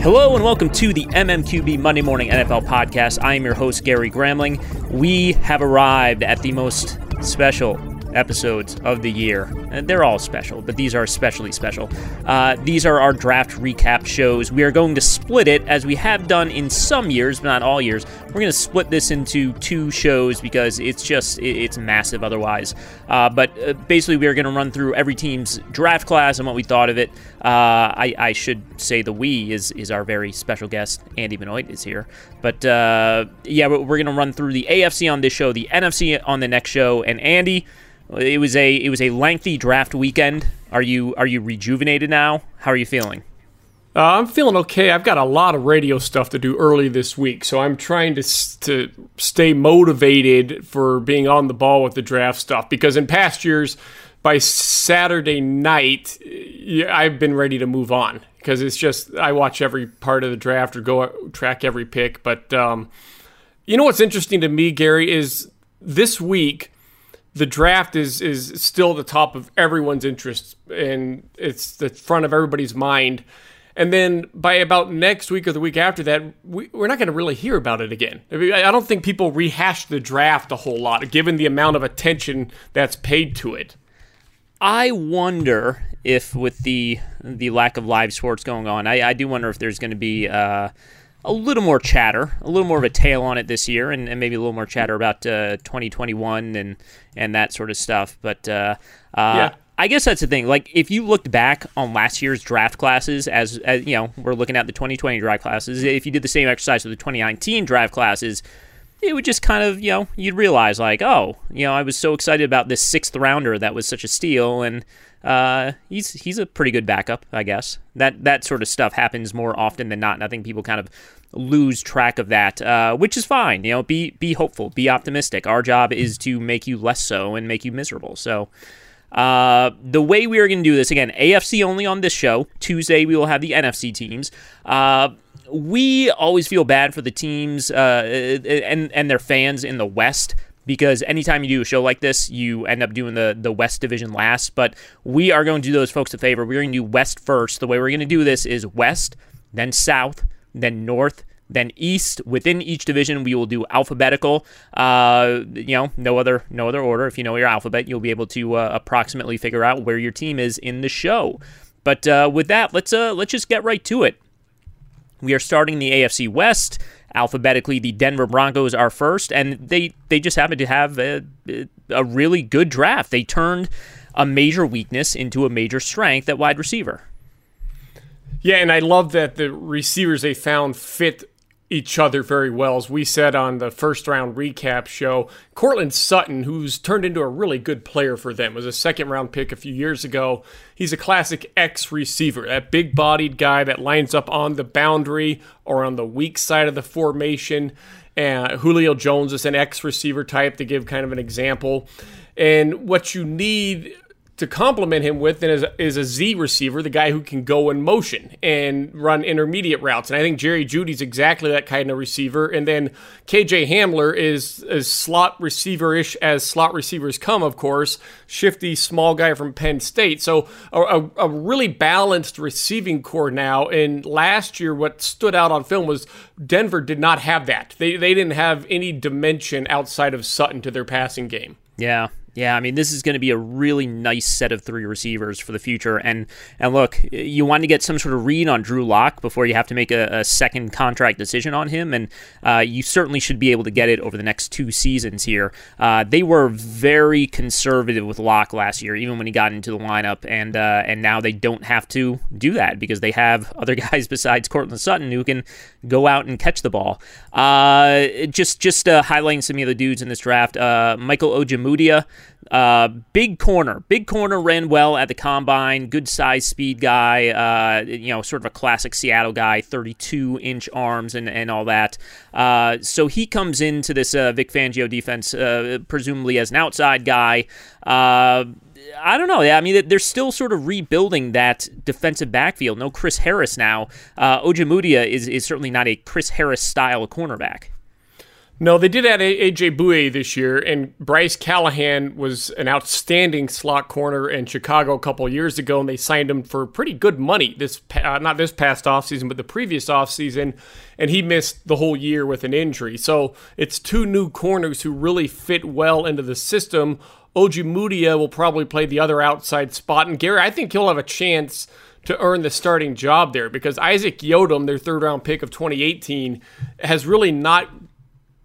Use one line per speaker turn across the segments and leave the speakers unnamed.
Hello and welcome to the MMQB Monday Morning NFL Podcast. I am your host, Gary Gramling. We have arrived at the most special episodes of the year. They're all special, but these are especially special. Uh, these are our draft recap shows. We are going to split it as we have done in some years, but not all years. We're going to split this into two shows because it's just it's massive otherwise. Uh, but uh, basically, we are going to run through every team's draft class and what we thought of it. Uh, I, I, should say the we is is our very special guest. Andy Benoit is here. But uh, yeah, we're going to run through the AFC on this show, the NFC on the next show, and Andy. It was a it was a lengthy draft weekend. Are you are you rejuvenated now? How are you feeling?
Uh, I'm feeling okay. I've got a lot of radio stuff to do early this week, so I'm trying to to stay motivated for being on the ball with the draft stuff. Because in past years, by Saturday night, I've been ready to move on because it's just I watch every part of the draft or go track every pick. But um, you know what's interesting to me, Gary, is this week the draft is is still the top of everyone's interest and it's the front of everybody's mind. And then by about next week or the week after that, we, are not going to really hear about it again. I, mean, I don't think people rehash the draft a whole lot, given the amount of attention that's paid to it.
I wonder if, with the the lack of live sports going on, I, I do wonder if there's going to be. Uh, a little more chatter, a little more of a tail on it this year, and, and maybe a little more chatter about uh, 2021 and and that sort of stuff. But uh, uh, yeah. I guess that's the thing. Like, if you looked back on last year's draft classes, as, as you know, we're looking at the 2020 draft classes. If you did the same exercise with the 2019 draft classes, it would just kind of, you know, you'd realize like, oh, you know, I was so excited about this sixth rounder that was such a steal, and uh, he's he's a pretty good backup, I guess. That that sort of stuff happens more often than not, and I think people kind of lose track of that, uh, which is fine. You know, be be hopeful, be optimistic. Our job is to make you less so and make you miserable. So. Uh, the way we are going to do this again, AFC only on this show. Tuesday we will have the NFC teams. Uh, we always feel bad for the teams uh, and and their fans in the West because anytime you do a show like this, you end up doing the the West Division last. But we are going to do those folks a favor. We're going to do West first. The way we're going to do this is West, then South, then North, then East. Within each division, we will do alphabetical. Uh, you know, no other no other order. If you know your alphabet, you'll be able to uh, approximately figure out where your team is in the show. But uh, with that, let's uh, let's just get right to it. We are starting the AFC West alphabetically. The Denver Broncos are first, and they they just happen to have a, a really good draft. They turned a major weakness into a major strength at wide receiver.
Yeah, and I love that the receivers they found fit each other very well. As we said on the first round recap show, Courtland Sutton, who's turned into a really good player for them, was a second round pick a few years ago. He's a classic X receiver, that big bodied guy that lines up on the boundary or on the weak side of the formation. And Julio Jones is an X receiver type to give kind of an example. And what you need to complement him with is, is a Z receiver, the guy who can go in motion and run intermediate routes. And I think Jerry Jeudy's exactly that kind of receiver. And then KJ Hamler is as slot receiver ish as slot receivers come, of course. Shifty, small guy from Penn State. So a, a, a really balanced receiving corps now. And last year, what stood out on film was Denver did not have that. They, they didn't have any dimension outside of Sutton to their passing game.
Yeah, yeah, I mean, this is going to be a really nice set of three receivers for the future. And and look, you want to get some sort of read on Drew Lock before you have to make a, a second contract decision on him, and uh, you certainly should be able to get it over the next two seasons here. Uh, they were very conservative with Lock last year, even when he got into the lineup, and uh, and now they don't have to do that because they have other guys besides Courtland Sutton who can go out and catch the ball. Uh, just just uh, highlighting some of the dudes in this draft, uh, Michael Ojemudia. Uh, big corner, big corner ran well at the combine. Good size, speed guy. Uh, you know, sort of a classic Seattle guy, 32 inch arms and and all that. Uh, so he comes into this uh, Vic Fangio defense, uh, presumably as an outside guy. Uh, I don't know. Yeah, I mean, they're still sort of rebuilding that defensive backfield. No Chris Harris now. Uh, Ojemudia is, is certainly not a Chris Harris style cornerback.
No, they did add AJ Bouye this year, and Bryce Callahan was an outstanding slot corner in Chicago a couple years ago, and they signed him for pretty good money. This uh, not this past offseason, but the previous offseason, and he missed the whole year with an injury. So it's two new corners who really fit well into the system. Ojemudia will probably play the other outside spot, and Gary, I think he'll have a chance to earn the starting job there because Isaac Yiadom, their third round pick of 2018, has really not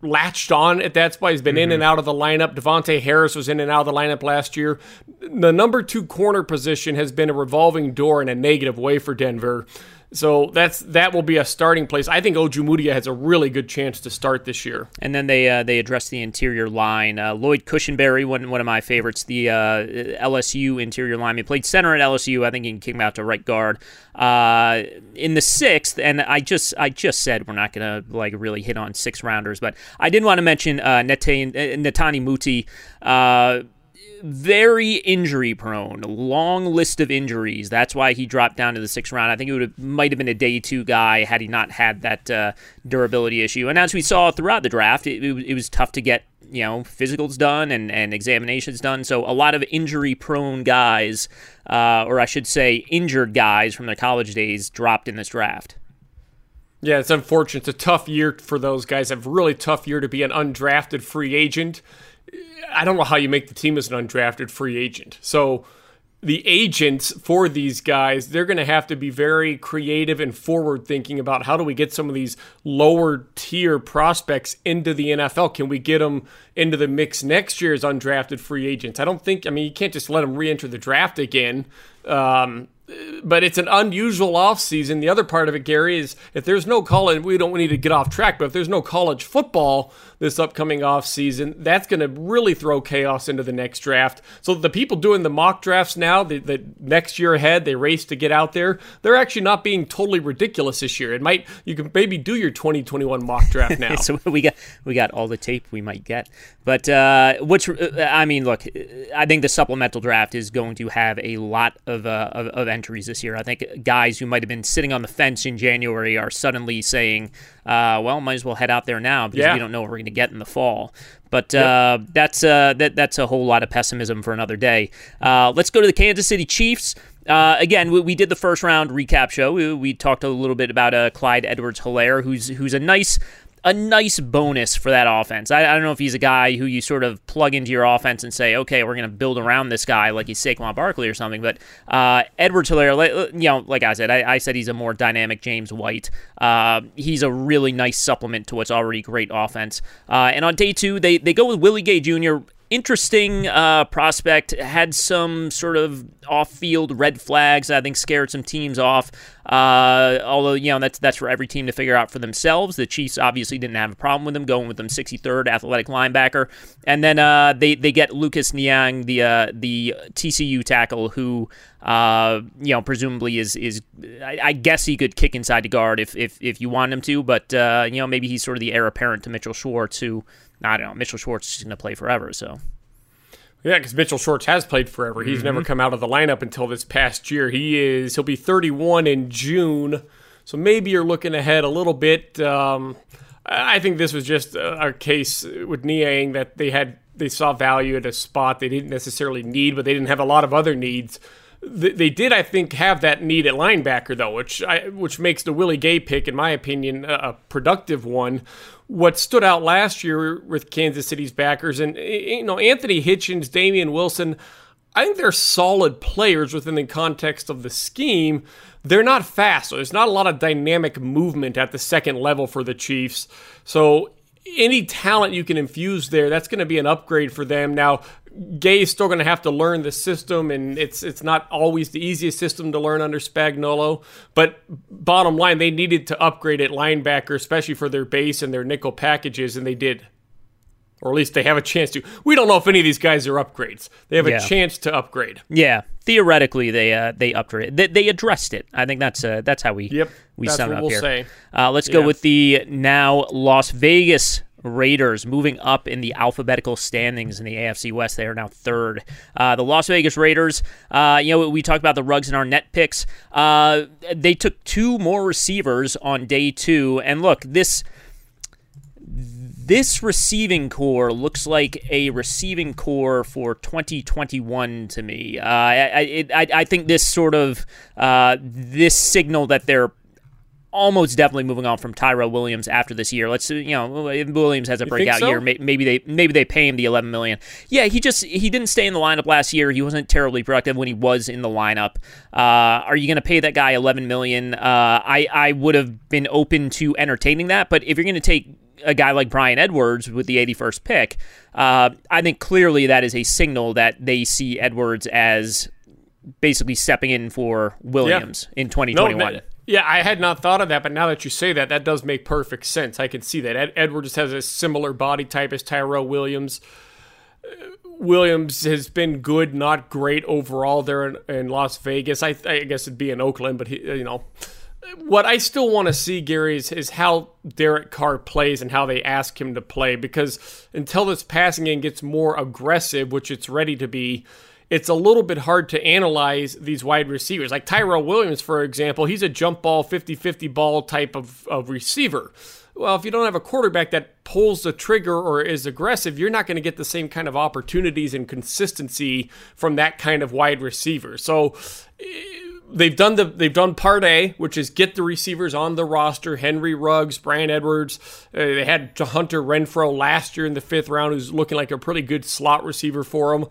latched on at that spot. He's been mm-hmm. in and out of the lineup. Davontae Harris was in and out of the lineup last year. The number two corner position has been a revolving door in a negative way for Denver. So that's that will be a starting place. I think Ojemudia has a really good chance to start this year.
And then they uh, they address the interior line. Uh, Lloyd Cushenberry, one one of my favorites, the uh, LSU interior line. He played center at LSU. I think he can came out to right guard uh, in the sixth. And I just I just said we're not gonna like really hit on six rounders, but I did want to mention uh, uh, Netane Muti very injury prone, long list of injuries. That's why he dropped down to the sixth round. I think it would have, might have been a day two guy had he not had that uh, durability issue. And as we saw throughout the draft, it, it, it was tough to get you know physicals done and, and examinations done. So a lot of injury prone guys, uh, or I should say injured guys from their college days, dropped in this draft.
Yeah, it's unfortunate. It's a tough year for those guys. A really tough year to be an undrafted free agent. I don't know how you make the team as an undrafted free agent. So the agents for these guys, they're going to have to be very creative and forward thinking about how do we get some of these lower tier prospects into the NFL? Can we get them into the mix next year as undrafted free agents? I don't think, I mean, you can't just let them re enter the draft again. Um, but it's an unusual offseason. The other part of it, Gary, is if there's no college, we don't need to get off track, but if there's no college football this upcoming offseason, that's going to really throw chaos into the next draft. So the people doing the mock drafts now, the, the next year ahead, they race to get out there, they're actually not being totally ridiculous this year. It might, you can maybe do your 2021 mock draft now.
so we got, we got all the tape we might get. But uh, which, uh, I mean, look, I think the supplemental draft is going to have a lot of, uh, of, of entries this year. I think guys who might have been sitting on the fence in January are suddenly saying, uh, "Well, might as well head out there now because
Yeah.
we don't know what we're going to get in the fall." But uh, that's uh, that that's a whole lot of pessimism for another day. Uh, let's go to the Kansas City Chiefs. Uh, again, we, we did the first round recap show. We, we talked a little bit about uh, Clyde Edwards-Hilaire, who's who's a nice a nice bonus for that offense. I, I don't know if he's a guy who you sort of plug into your offense and say, okay, we're going to build around this guy like he's Saquon Barkley or something. But uh, Edwards Hilaire, you know, like I said, I, I said he's a more dynamic James White. Uh, he's a really nice supplement to what's already great offense. Uh, and on day two, they, they go with Willie Gay Jr interesting uh, prospect. Had some sort of off-field red flags. I think scared some teams off. Uh, although you know that's that's for every team to figure out for themselves. The Chiefs obviously didn't have a problem with him going with them 63rd athletic linebacker, and then uh, they they get Lucas Niang, the uh, the TCU tackle, who uh, you know presumably is is I, I guess he could kick inside the guard if if if you want him to, but uh, you know maybe he's sort of the heir apparent to Mitchell Schwartz, who I don't know. Mitchell Schwartz is going to play forever, so.
Yeah, because Mitchell Schwartz has played forever. He's never come out of the lineup until this past year. He is he'll be 31 in June, so maybe you're looking ahead a little bit. Um, I think this was just a, a case with Niang that they had they saw value at a spot they didn't necessarily need, but they didn't have a lot of other needs. Th- They did, I think, have that need at linebacker though, which I, which makes the Willie Gay pick, in my opinion, a, a productive one. What stood out last year with Kansas City's backers, and eh, eh, you know Anthony Hitchens, Damien Wilson, I think they're solid players within the context of the scheme. They're not fast, so there's not a lot of dynamic movement at the second level for the Chiefs. So any talent you can infuse there, that's going to be an upgrade for them. Now, Gay is still going to have to learn the system, and it's it's not always the easiest system to learn under Spagnuolo. But bottom line, they needed to upgrade at linebacker, especially for their base and their nickel packages, and they did. Or at least they have a chance to. We don't know if any of these guys are upgrades. They have
Yeah.
a chance to upgrade.
Yeah, theoretically they uh, they upgraded. They, they addressed it. I think that's uh, that's how we
Yep,
we sum it up
we'll
here.
say.
Uh, let's go with the now Las Vegas Raiders moving up in the alphabetical standings in the AFC West. They are now third. Uh, the Las Vegas Raiders. Uh, you know we talked about the Ruggs in our net picks. Uh, they took two more receivers on day two, and look this this receiving corps looks like a receiving corps for 2021 to me. Uh, I, I, I, think this sort of uh, this signal that they're almost definitely moving on from Tyrell Williams after this year. Let's you know if Williams has a breakout
so?
year. Maybe they maybe they pay him the 11 million. Yeah, he just he didn't stay in the lineup last year. He wasn't terribly productive when he was in the lineup. Uh, are you going to pay that guy 11 million? Uh, I I would have been open to entertaining that, but if you're going to take a guy like Bryan Edwards with the 81st pick, uh, I think clearly that is a signal that they see Edwards as basically stepping in for Williams in 2021.
No, yeah, I had not thought of that, but now that you say that, that does make perfect sense. I can see that. Ed- Edwards has a similar body type as Tyrell Williams. Uh, Williams has been good, not great overall there in, in Las Vegas. I, I guess it'd be in Oakland, but he, you know, what I still want to see, Gary, is, is how Derek Carr plays and how they ask him to play. Because until this passing game gets more aggressive, which it's ready to be, it's a little bit hard to analyze these wide receivers. Like Tyrell Williams, for example, he's a jump ball, 50 50 ball type of, of receiver. Well, if you don't have a quarterback that pulls the trigger or is aggressive, you're not going to get the same kind of opportunities and consistency from that kind of wide receiver. So, they've done the they've done part A, which is get the receivers on the roster. Henry Ruggs, Bryan Edwards. Uh, they had Hunter Renfrow last year in the fifth round, who's looking like a pretty good slot receiver for them.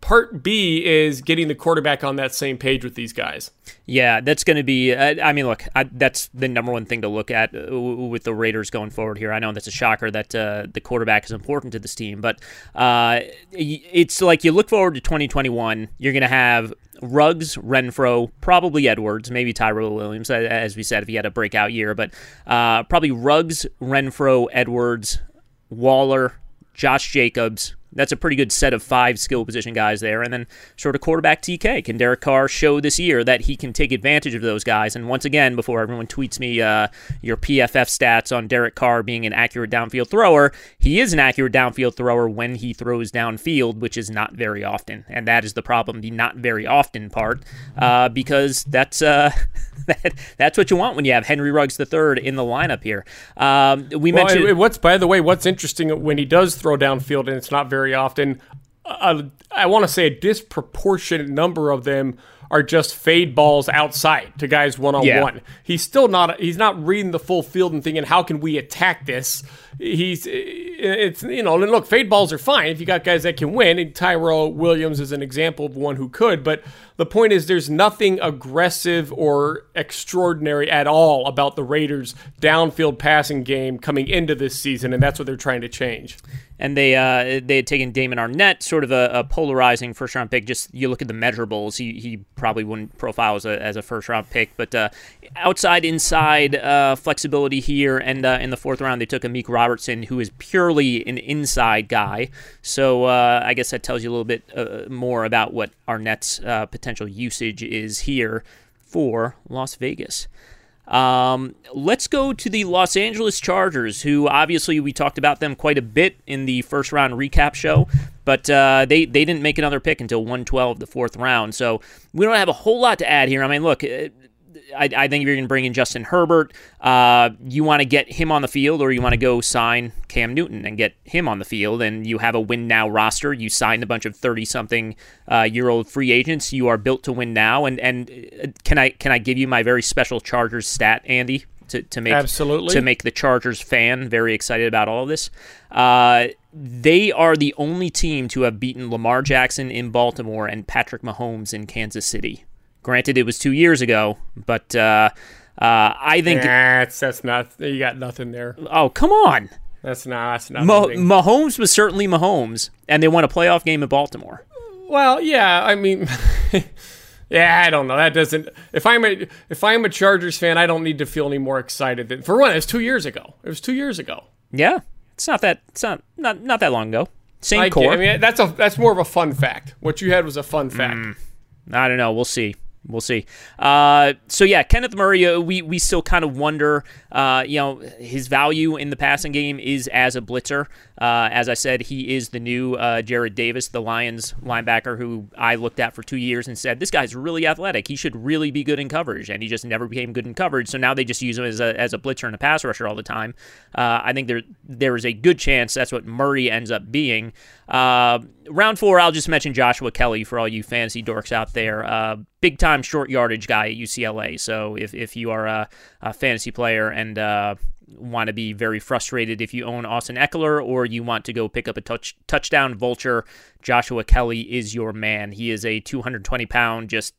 Part B is getting the quarterback on that same page with these guys.
Yeah, that's going to be. Uh, I mean, look, I, that's the number one thing to look at uh, with the Raiders going forward here. I know that's a shocker that uh, the quarterback is important to this team, but uh, it's like you look forward to 2021. You're going to have Ruggs, Renfrow, probably Edwards, maybe Tyrell Williams, as we said, if he had a breakout year, but uh, probably Ruggs, Renfrow, Edwards, Waller, Josh Jacobs, that's a pretty good set of five skill position guys there. And then sort of quarterback TK. Can Derek Carr show this year that he can take advantage of those guys? And once again, before everyone tweets me uh, your PFF stats on Derek Carr being an accurate downfield thrower, he is an accurate downfield thrower when he throws downfield, which is not very often. And that is the problem, the not very often part, uh, because that's uh, that, that's what you want when you have Henry Ruggs III in the lineup here. Um, we
well,
mentioned
what's by the way, what's interesting when he does throw downfield, and it's not very often. Uh, I want to say a disproportionate number of them are just fade balls outside to guys one on one. He's still not he's not reading the full field and thinking how can we attack this. He's it's you know and look fade balls are fine if you got guys that can win. And Tyrell Williams is an example of one who could, but the point is there's nothing aggressive or extraordinary at all about the Raiders downfield passing game coming into this season, and that's what they're trying to change
and they uh, they had taken Damon Arnette, sort of a, a, polarizing first round pick. Just you look at the measurables, he, he probably wouldn't profile as a, as a first round pick, but uh, outside inside uh, flexibility here, and uh, in the fourth round they took Amik Robertson, who is purely an inside guy. So uh, I guess that tells you a little bit uh, more about what Arnette's potential usage is here for Las Vegas. Um, let's go to the Los Angeles Chargers, who obviously we talked about them quite a bit in the first round recap show, but uh, they they didn't make another pick until 112, the fourth round. So we don't have a whole lot to add here. I mean, look, I, I think if you're going to bring in Justin Herbert, uh, you want to get him on the field, or you want to go sign Cam Newton and get him on the field, and you have a win now roster. You signed a bunch of thirty something uh, year old free agents. You are built to win now. And and uh, can I can I give you my very special Chargers stat, Andy? To, to make
Absolutely.
to make the Chargers fan very excited about all of this. Uh, they are the only team to have beaten Lamar Jackson in Baltimore and Patrick Mahomes in Kansas City. Granted, it was two years ago, but uh, uh, I think
that's that's not you got nothing there.
Oh come on,
that's not that's not.
Ma- Mahomes was certainly Mahomes, and they won a playoff game in Baltimore.
Well, yeah, I mean. Yeah, I don't know. That doesn't. If I'm a if I'm a Chargers fan, I don't need to feel any more excited. Than, for one, it was two years ago. It was two years ago.
Yeah, it's not that. It's not not not that long ago. Same
I
core.
I mean, that's a that's more of a fun fact. What you had was a fun fact. Mm,
I don't know. We'll see. We'll see. Uh, so yeah, Kenneth Murray, uh, we we still kind of wonder, uh, you know, his value in the passing game is as a blitzer. Uh, as I said, he is the new uh, Jarrad Davis, the Lions linebacker, who I looked at for two years and said this guy's really athletic. He should really be good in coverage, and he just never became good in coverage. So now they just use him as a as a blitzer and a pass rusher all the time. Uh, I think there there is a good chance that's what Murray ends up being. Uh, round four, I'll just mention Joshua Kelley for all you fantasy dorks out there. Uh, big time short yardage guy at UCLA. So if, if you are a, a fantasy player and uh, want to be very frustrated if you own Austin Ekeler or you want to go pick up a touch, touchdown vulture, Joshua Kelley is your man. He is a 220 pound, just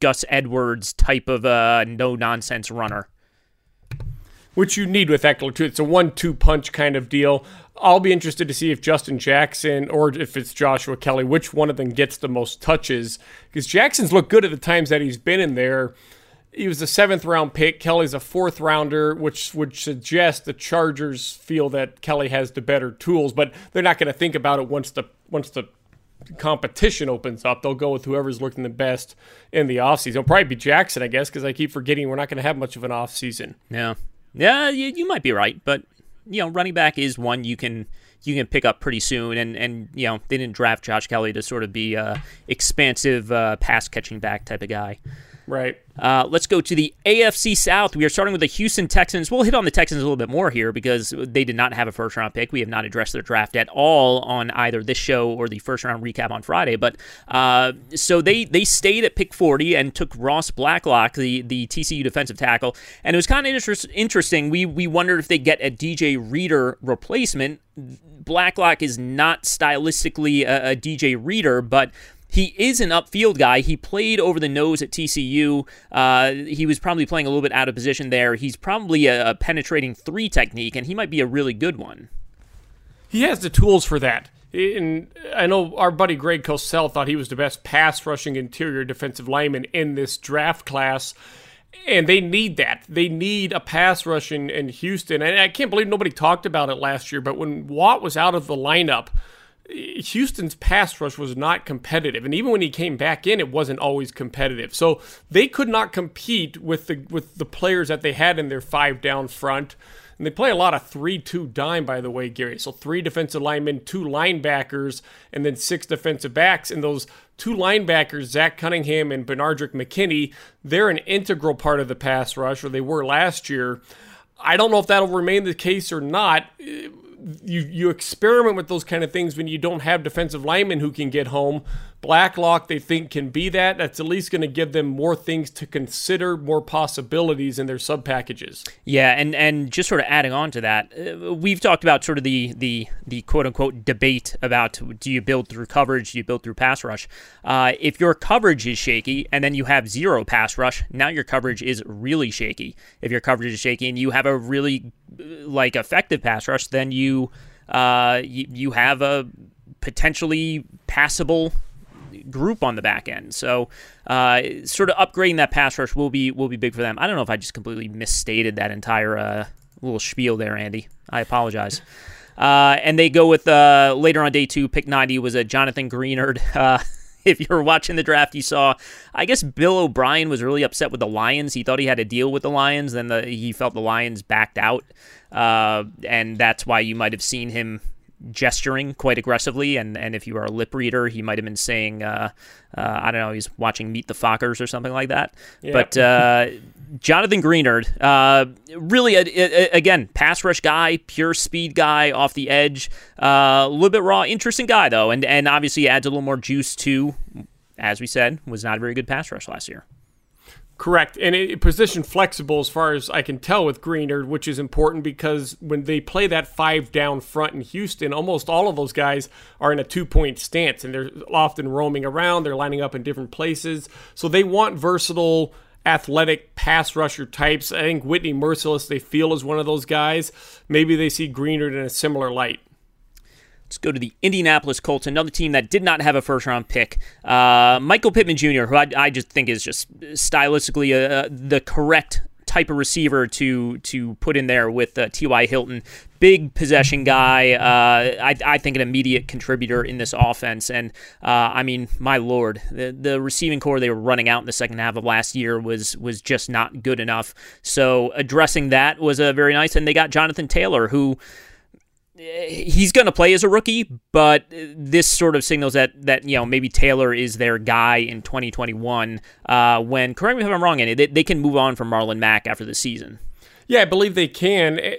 Gus Edwards type of uh, no nonsense runner
which you need with Ekeler too. It's a one-two punch kind of deal. I'll be interested to see if Justin Jackson or if it's Joshua Kelley, which one of them gets the most touches. Because Jackson's looked good at the times that he's been in there. He was a seventh round pick. Kelley's a fourth rounder, which would suggest the Chargers feel that Kelley has the better tools, but they're not going to think about it once the once the competition opens up. They'll go with whoever's looking the best in the offseason. It'll probably be Jackson, I guess, because I keep forgetting we're not going to have much of an offseason.
Yeah. Yeah, you, you might be right, but you know, running back is one you can you can pick up pretty soon. And and you know, they didn't draft Josh Kelley to sort of be a expansive uh, pass catching back type of guy.
Right.
Uh, let's go to the AFC South. We are starting with the Houston Texans. We'll hit on the Texans a little bit more here because they did not have a first round pick. We have not addressed their draft at all on either this show or the first round recap on Friday. But uh, so they they stayed at pick 40 and took Ross Blacklock, the the TCU defensive tackle. And it was kind of inter- interesting. We we wondered if they get a DJ Reader replacement. Blacklock is not stylistically a, a DJ Reader, but he is an upfield guy. He played over the nose at TCU. Uh, he was probably playing a little bit out of position there. He's probably a, a penetrating three technique, and he might be a really good one.
He has the tools for that. And I know our buddy Greg Cosell thought he was the best pass rushing interior defensive lineman in this draft class. And they need that. They need a pass rush in, in Houston. And I can't believe nobody talked about it last year, but when Watt was out of the lineup, Houston's pass rush was not competitive, and even when he came back in, it wasn't always competitive. So they could not compete with the with the players that they had in their five down front. And they play a lot of 3 2 dime, by the way, Gary. So three defensive linemen, two linebackers, and then six defensive backs. And those two linebackers, Zach Cunningham and Benardrick McKinney, they're an integral part of the pass rush, or they were last year. I don't know if that'll remain the case or not you you experiment with those kind of things when you don't have defensive linemen who can get home. Blacklock, they think, can be that. That's at least going to give them more things to consider, more possibilities in their sub packages.
Yeah, and and just sort of adding on to that, uh, we've talked about sort of the the the quote unquote debate about do you build through coverage, do you build through pass rush? Uh, if your coverage is shaky and then you have zero pass rush, now your coverage is really shaky. If your coverage is shaky and you have a really uh, like effective pass rush, then you uh, you, you have a potentially passable group on the back end. So, uh, sort of upgrading that pass rush will be will be big for them. I don't know if I just completely misstated that entire uh, little spiel there, Andy. I apologize. Uh, and they go with uh, later on day two, pick 90 was a Jonathan Greenard. Uh, if you were watching the draft, you saw, I guess Bill O'Brien was really upset with the Lions. He thought he had a deal with the Lions. Then the, he felt the Lions backed out. Uh, and that's why you might have seen him gesturing quite aggressively. And, and if you are a lip reader, he might have been saying, uh, uh, I don't know, he's watching Meet the Fockers or something like that. But uh, Jonathan Greenard, uh, really, a, a, again, pass rush guy, pure speed guy off the edge, uh, a little bit raw, interesting guy, though. And, and obviously adds a little more juice to, as we said, was not a very good pass rush last year.
Correct. And it, position flexible as far as I can tell with Greenard, which is important because when they play that five down front in Houston, almost all of those guys are in a two point stance and they're often roaming around. They're lining up in different places. So they want versatile, athletic pass rusher types. I think Whitney Mercilus, they feel, is one of those guys. Maybe they see Greenard in a similar light.
Let's go to the Indianapolis Colts, another team that did not have a first round pick. Uh, Michael Pittman Jr., who I, I, just think is just stylistically uh, the correct type of receiver to to put in there with uh, T.Y. Hilton. Big possession guy. Uh, I, I, think an immediate contributor in this offense. And uh, I mean, my lord, the, the receiving corps they were running out in the second half of last year was was just not good enough. So addressing that was a very nice. And they got Jonathan Taylor, who he's going to play as a rookie, but this sort of signals that that you know maybe Taylor is their guy in 2021. Uh, when correct me if I'm wrong, Andy, they, they can move on from Marlon Mack after the season.
Yeah, I believe they can. Eh,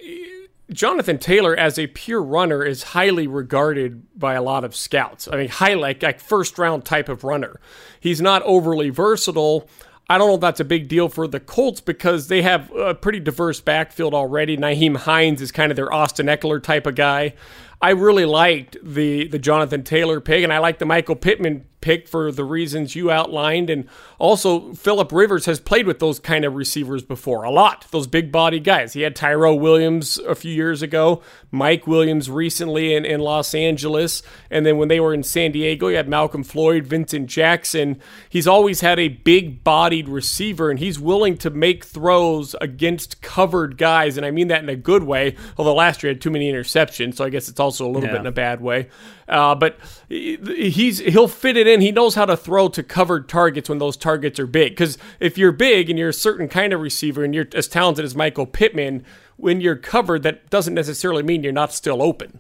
Jonathan Taylor, as a pure runner, is highly regarded by a lot of scouts. I mean, high like, like first round type of runner. He's not overly versatile. I don't know if that's a big deal for the Colts because they have a pretty diverse backfield already. Nyheim Hines is kind of their Austin Ekeler type of guy. I really liked the the Jonathan Taylor pick, and I like the Michael Pittman pick for the reasons you outlined. And also, Philip Rivers has played with those kind of receivers before a lot, those big body guys. He had Tyrell Williams a few years ago, Mike Williams recently in, in Los Angeles. And then when they were in San Diego, you had Malcolm Floyd, Vincent Jackson. He's always had a big bodied receiver, and he's willing to make throws against covered guys. And I mean that in a good way, although last year he had too many interceptions. So I guess it's also a little yeah. bit in a bad way. Uh, but he's he'll fit it in. He knows how to throw to covered targets when those targets are big. Because if you're big and you're a certain kind of receiver and you're as talented as Michael Pittman, when you're covered, that doesn't necessarily mean you're not still open.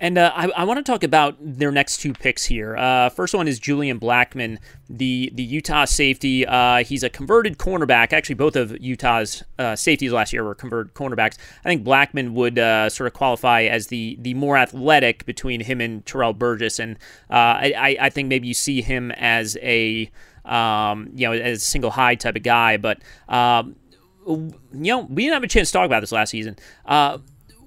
And uh, I, I want to talk about their next two picks here. Uh, first one is Julian Blackmon, the the Utah safety. Uh, he's a converted cornerback. Actually, both of Utah's uh, safeties last year were converted cornerbacks. I think Blackmon would uh, sort of qualify as the the more athletic between him and Terrell Burgess, and uh, I, I think maybe you see him as a um, you know as a single high type of guy, but. Um, you know, we didn't have a chance to talk about this last season. Uh,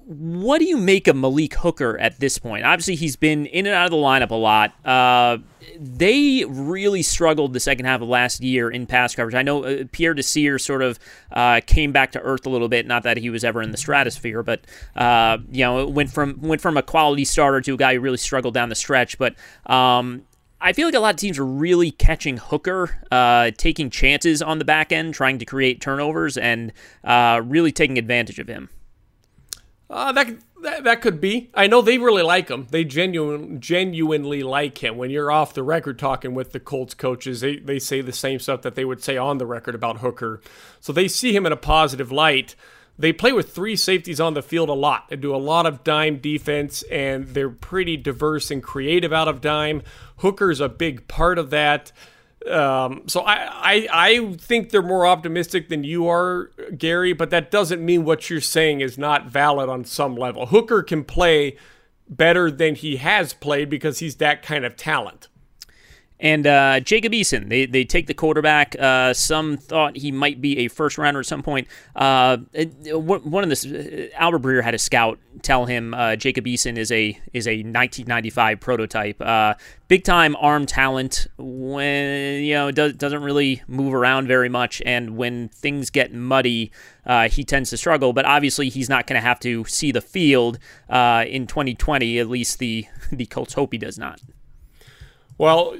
what do you make of Malik Hooker at this point? Obviously, he's been in and out of the lineup a lot. Uh, they really struggled the second half of last year in pass coverage. I know uh, Pierre Desir sort of uh, came back to earth a little bit. Not that he was ever in the stratosphere, but uh, you know, went from went from a quality starter to a guy who really struggled down the stretch. But um, I feel like a lot of teams are really catching Hooker, uh, taking chances on the back end, trying to create turnovers, and uh, really taking advantage of him.
Uh, that, that that could be. I know they really like him. They genuine, genuinely like him. When you're off the record talking with the Colts coaches, they, they say the same stuff that they would say on the record about Hooker. So they see him in a positive light. They play with three safeties on the field a lot. They do a lot of dime defense, and they're pretty diverse and creative out of dime. Hooker's a big part of that. Um, so I, I I think they're more optimistic than you are, Gary. But that doesn't mean what you're saying is not valid on some level. Hooker can play better than he has played because he's that kind of talent.
And uh, Jacob Eason, they, they take the quarterback. Uh, some thought he might be a first rounder at some point. Uh, one of the Albert Breer had a scout tell him uh, Jacob Eason is a is a 1995 prototype, uh, big time arm talent. When you know does, doesn't really move around very much, and when things get muddy, uh, he tends to struggle. But obviously, he's not going to have to see the field in 2020. At least the the Colts hope he does not.
Well,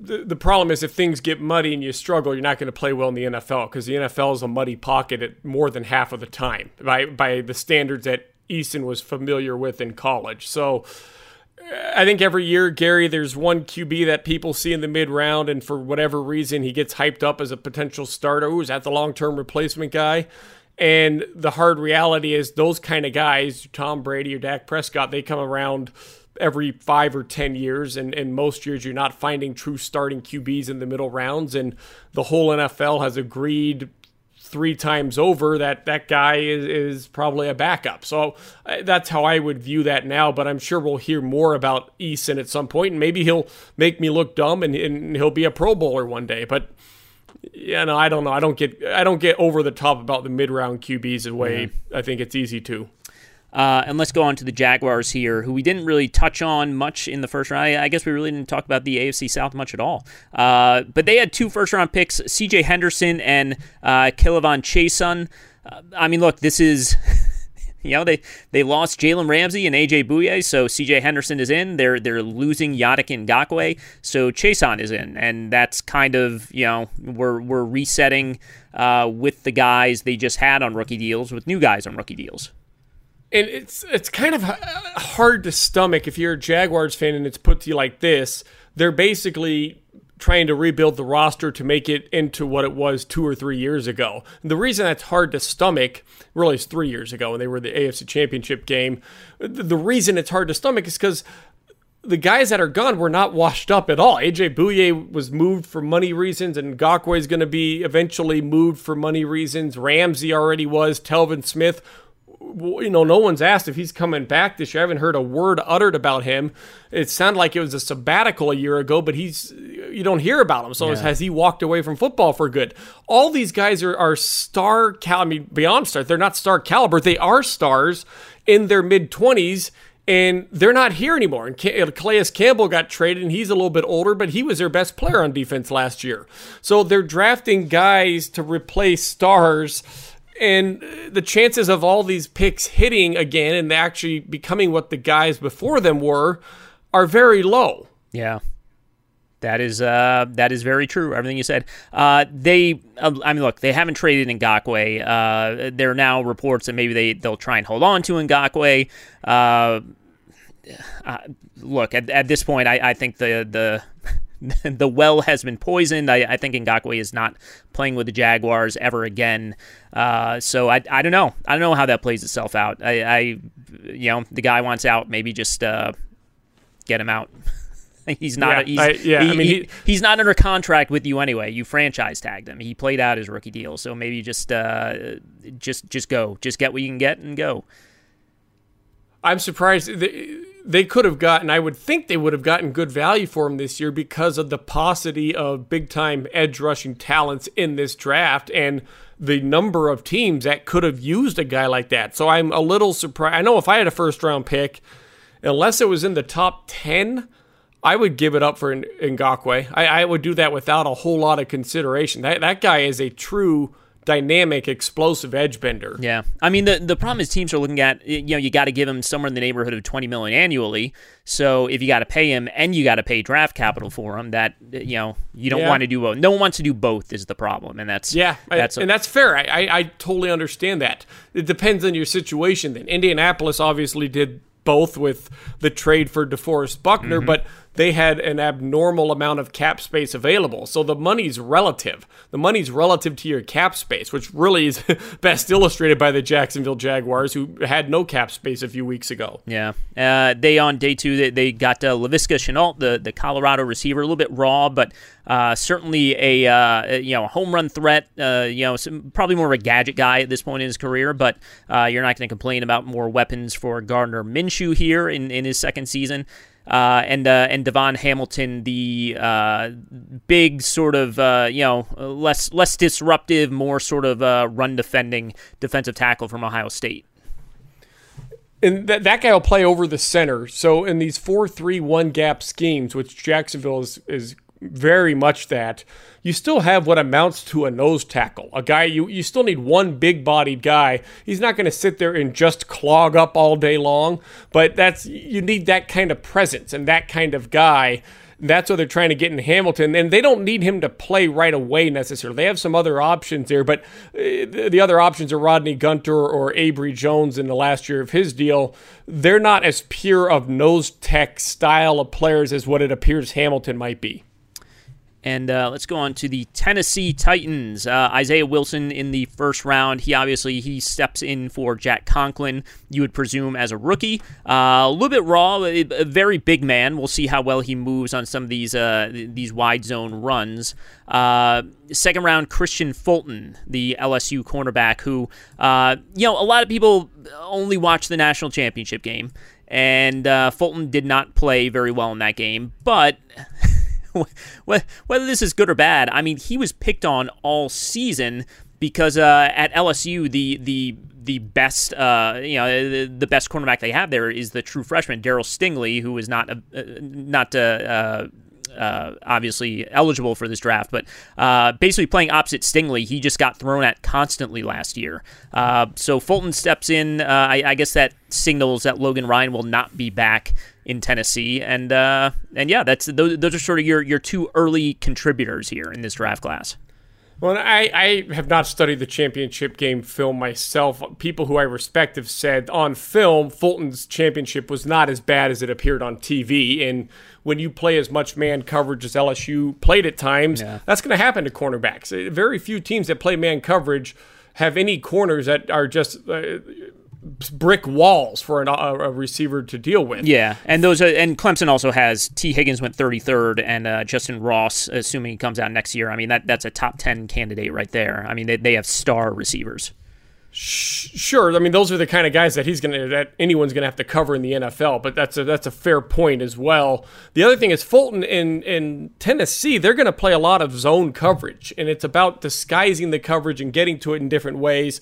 the, the problem is if things get muddy and you struggle, you're not going to play well in the NFL because the NFL is a muddy pocket at more than half of the time by by the standards that Eason was familiar with in college. So I think every year, Gary, there's one QB that people see in the mid round, and for whatever reason, he gets hyped up as a potential starter. Ooh, is that the long term replacement guy? And the hard reality is those kind of guys, Tom Brady or Dak Prescott, they come around every five or ten years, and, and most years you're not finding true starting QBs in the middle rounds, and the whole NFL has agreed three times over that that guy is, is probably a backup. So uh, that's how I would view that now. But I'm sure we'll hear more about Eason at some point, and maybe he'll make me look dumb and, and he'll be a Pro Bowler one day. But yeah, no, I don't know. I don't get I don't get over the top about the mid round QBs the way mm-hmm. I think it's easy to.
Uh, and let's go on to the Jaguars here, who we didn't really touch on much in the first round. I, I guess we really didn't talk about the AFC South much at all. Uh, but they had two first round picks, CJ Henderson and uh, K'Lavon Chaisson. Uh, I mean, look, this is. You know, they, they lost Jalen Ramsey and AJ Bouye, so CJ Henderson is in. They're they're losing Yannick Ngakoue, so Chaisson is in. And that's kind of, you know, we're we're resetting uh, with the guys they just had on rookie deals with new guys on rookie deals
and it's it's kind of hard to stomach if you're a Jaguars fan and it's put to you like this. They're basically trying to rebuild the roster to make it into what it was two or three years ago. And the reason that's hard to stomach, really, is three years ago when they were the AFC Championship game. The reason it's hard to stomach is because the guys that are gone were not washed up at all. AJ Bouye was moved for money reasons, and Ngakoue is going to be eventually moved for money reasons. Ramsey already was. Telvin Smith you know, no one's asked if he's coming back this year. I haven't heard a word uttered about him. It sounded like it was a sabbatical a year ago, but he's you don't hear about him. So yeah. has he walked away from football for good? All these guys are, are star cal. I mean, beyond star, they're not star caliber. They are stars in their mid twenties. And they're not here anymore. And uh, Calais Campbell got traded, and he's a little bit older, but he was their best player on defense last year. So they're drafting guys to replace stars and the chances of all these picks hitting again and actually becoming what the guys before them were are very low.
Yeah. That is uh, that is very true. Everything you said. Uh, they, uh, I mean, look, they haven't traded Ngakoue. Uh, there are now reports that maybe they they'll try and hold on to Ngakoue. Uh, uh, look, at, at this point, I, I think the the the well has been poisoned. I, I, think Ngakoue is not playing with the Jaguars ever again. Uh, so I, I don't know. I don't know how that plays itself out. I, I you know, the guy wants out. Maybe just uh, get him out. he's not. Yeah, he's, I, yeah, he, I mean, he, he's not under contract with you anyway. You franchise tagged him. He played out his rookie deal. So maybe just, uh, just, just go. Just get what you can get and go.
I'm surprised. The, they could have gotten, I would think they would have gotten good value for him this year because of the paucity of big time edge rushing talents in this draft and the number of teams that could have used a guy like that. So I'm a little surprised. I know if I had a first round pick, unless it was in the top 10, I would give it up for Ngakoue. I, I would do that without a whole lot of consideration. That, that guy is a true dynamic, explosive edge bender.
Yeah, I mean the the problem is teams are looking at you know you got to give him somewhere in the neighborhood of twenty million annually. So if you got to pay him and you got to pay draft capital for him, that you know you don't
Yeah.
want to do both. No one wants to do both is the problem, and that's
Yeah, I-
that's
and that's fair. I, I, I totally understand that. It depends on your situation. Then Indianapolis obviously did both with the trade for DeForest Buckner,
Mhm.
but they had an abnormal amount of cap space available. So the money's relative. The money's relative to your cap space, which really is best illustrated by the Jacksonville Jaguars, who had no cap space a few weeks ago.
Yeah. Uh, they on day two they, they got uh, Laviska Shenault, the the Colorado receiver, a little bit raw, but uh, certainly a uh, you know a home run threat. Uh, you know, some, probably more of a gadget guy at this point in his career, but uh, you're not going to complain about more weapons for Gardner Minshew here in, in his second season. Uh, and uh, and DaVon Hamilton, the uh, big sort of uh, you know less less disruptive, more sort of uh, run defending defensive tackle from Ohio State.
and that that guy will play over the center. So in these four three one gap schemes, which Jacksonville is is very much that, you still have what amounts to a nose tackle. A guy you you still need one big bodied guy. He's not going to sit there and just clog up all day long, but that's you need that kind of presence and that kind of guy. That's what they're trying to get in Hamilton, and they don't need him to play right away necessarily. They have some other options there, but eh, the the other options are Rodney Gunter or Abry Jones in the last year of his deal. They're not as pure of nose tech style of players as what it appears Hamilton might be.
And uh, let's go on to the Tennessee Titans. Uh, Isaiah Wilson in the first round. He obviously he steps in for Jack Conklin. You would presume as a rookie, uh, a little bit raw, a, a very big man. We'll see how well he moves on some of these uh, these wide zone runs. Uh, second round, Kristian Fulton, the LSU cornerback, who uh, you know a lot of people only watch the national championship game, and Fulton did not play very well in that game, but. Wh- whether this is good or bad, I mean, he was picked on all season because uh, at LSU, the the the best uh, you know the, the best cornerback they have there is the true freshman Daryl Stingley, who is not uh, not uh, uh, uh, obviously eligible for this draft, but uh, basically playing opposite Stingley, he just got thrown at constantly last year. Uh, so Fulton steps in. Uh, I, I guess that signals that Logan Ryan will not be back in Tennessee, and uh, and yeah, that's those, those are sort of your your two early contributors here in this draft class.
Well, I, I have not studied the championship game film myself. People who I respect have said on film, Fulton's championship was not as bad as it appeared on TV. And when you play as much man coverage as LSU played at times, that's going to happen to cornerbacks. Very few teams that play man coverage have any corners that are just uh, brick walls for an, a, a receiver to deal with.
Yeah, and those are, and Clemson also has Tee Higgins went 33rd, and uh, Justyn Ross, assuming he comes out next year. I mean that that's a top 10 candidate right there. I mean they, they have star receivers.
Sure, I mean those are the kind of guys that he's gonna that anyone's gonna have to cover in the NFL. But that's a that's a fair point as well. The other thing is Fulton in in Tennessee, they're gonna play a lot of zone coverage, and it's about disguising the coverage and getting to it in different ways.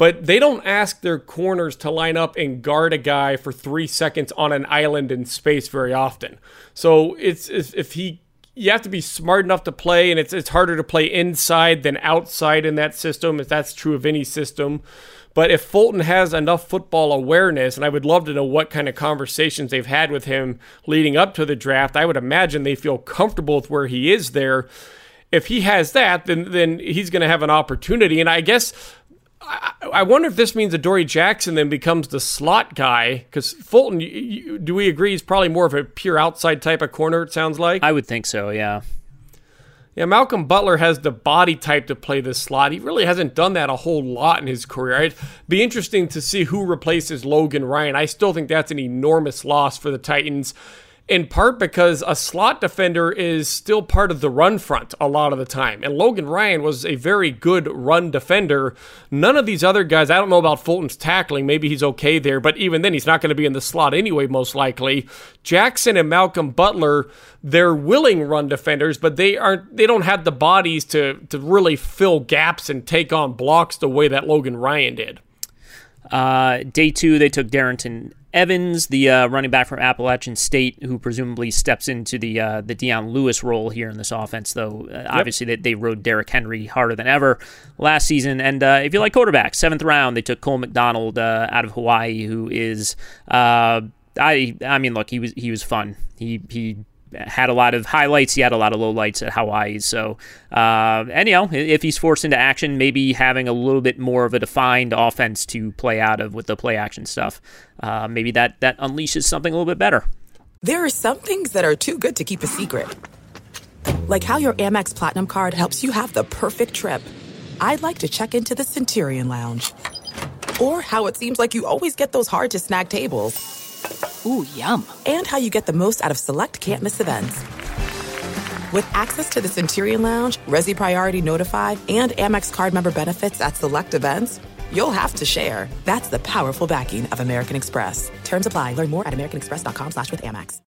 But they don't ask their corners to line up and guard a guy for three seconds on an island in space very often. So it's if, if he you have to be smart enough to play, and it's it's harder to play inside than outside in that system, if that's true of any system. But if Fulton has enough football awareness, and I would love to know what kind of conversations they've had with him leading up to the draft, I would imagine they feel comfortable with where he is there. If he has that, then then he's going to have an opportunity. And I guess I, I wonder if this means that Dory Jackson then becomes the slot guy because Fulton. You, you, do we agree he's probably more of a pure outside type of corner? It sounds like.
I would think so. Yeah.
Yeah, Malcolm Butler has the body type to play this slot. He really hasn't done that a whole lot in his career. It'd be interesting to see who replaces Logan Ryan. I still think that's an enormous loss for the Titans in part because a slot defender is still part of the run front a lot of the time. And Logan Ryan was a very good run defender. None of these other guys, I don't know about Fulton's tackling. Maybe he's okay there, but even then, he's not going to be in the slot anyway, most likely. Jackson and Malcolm Butler, they're willing run defenders, but they aren't they don't have the bodies to to really fill gaps and take on blocks the way that Logan Ryan did.
Uh, day two, they took Darrynton Evans, the uh, running back from Appalachian State, who presumably steps into the uh, the Dion Lewis role here in this offense. Though uh, yep. obviously they, they rode Derrick Henry harder than ever last season. And uh, if you like quarterbacks, seventh round they took Cole McDonald uh, out of Hawaii, who is uh, I I mean look he was he was fun. He he had a lot of highlights. He had a lot of lowlights at Hawaii. So, uh, and you know, if he's forced into action, maybe having a little bit more of a defined offense to play out of with the play action stuff, uh, maybe that that unleashes something a little bit better.
There are some things that are too good to keep a secret, like how your Amex Platinum card helps you have the perfect trip. I'd like to check into the Centurion Lounge, or how it seems like you always get those hard to snag tables.
Ooh, yum.
And how you get the most out of select can't miss events. With access to the Centurion Lounge, Resy Priority Notified, and Amex card member benefits at select events, you'll have to share. That's the powerful backing of American Express. Terms apply. Learn more at americanexpress.com slash with Amex.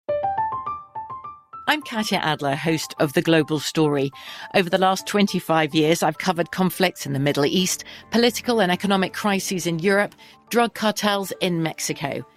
I'm Katya Adler, host of The Global Story. Over the last 25 years, I've covered conflicts in the Middle East, political and economic crises in Europe, drug cartels in Mexico –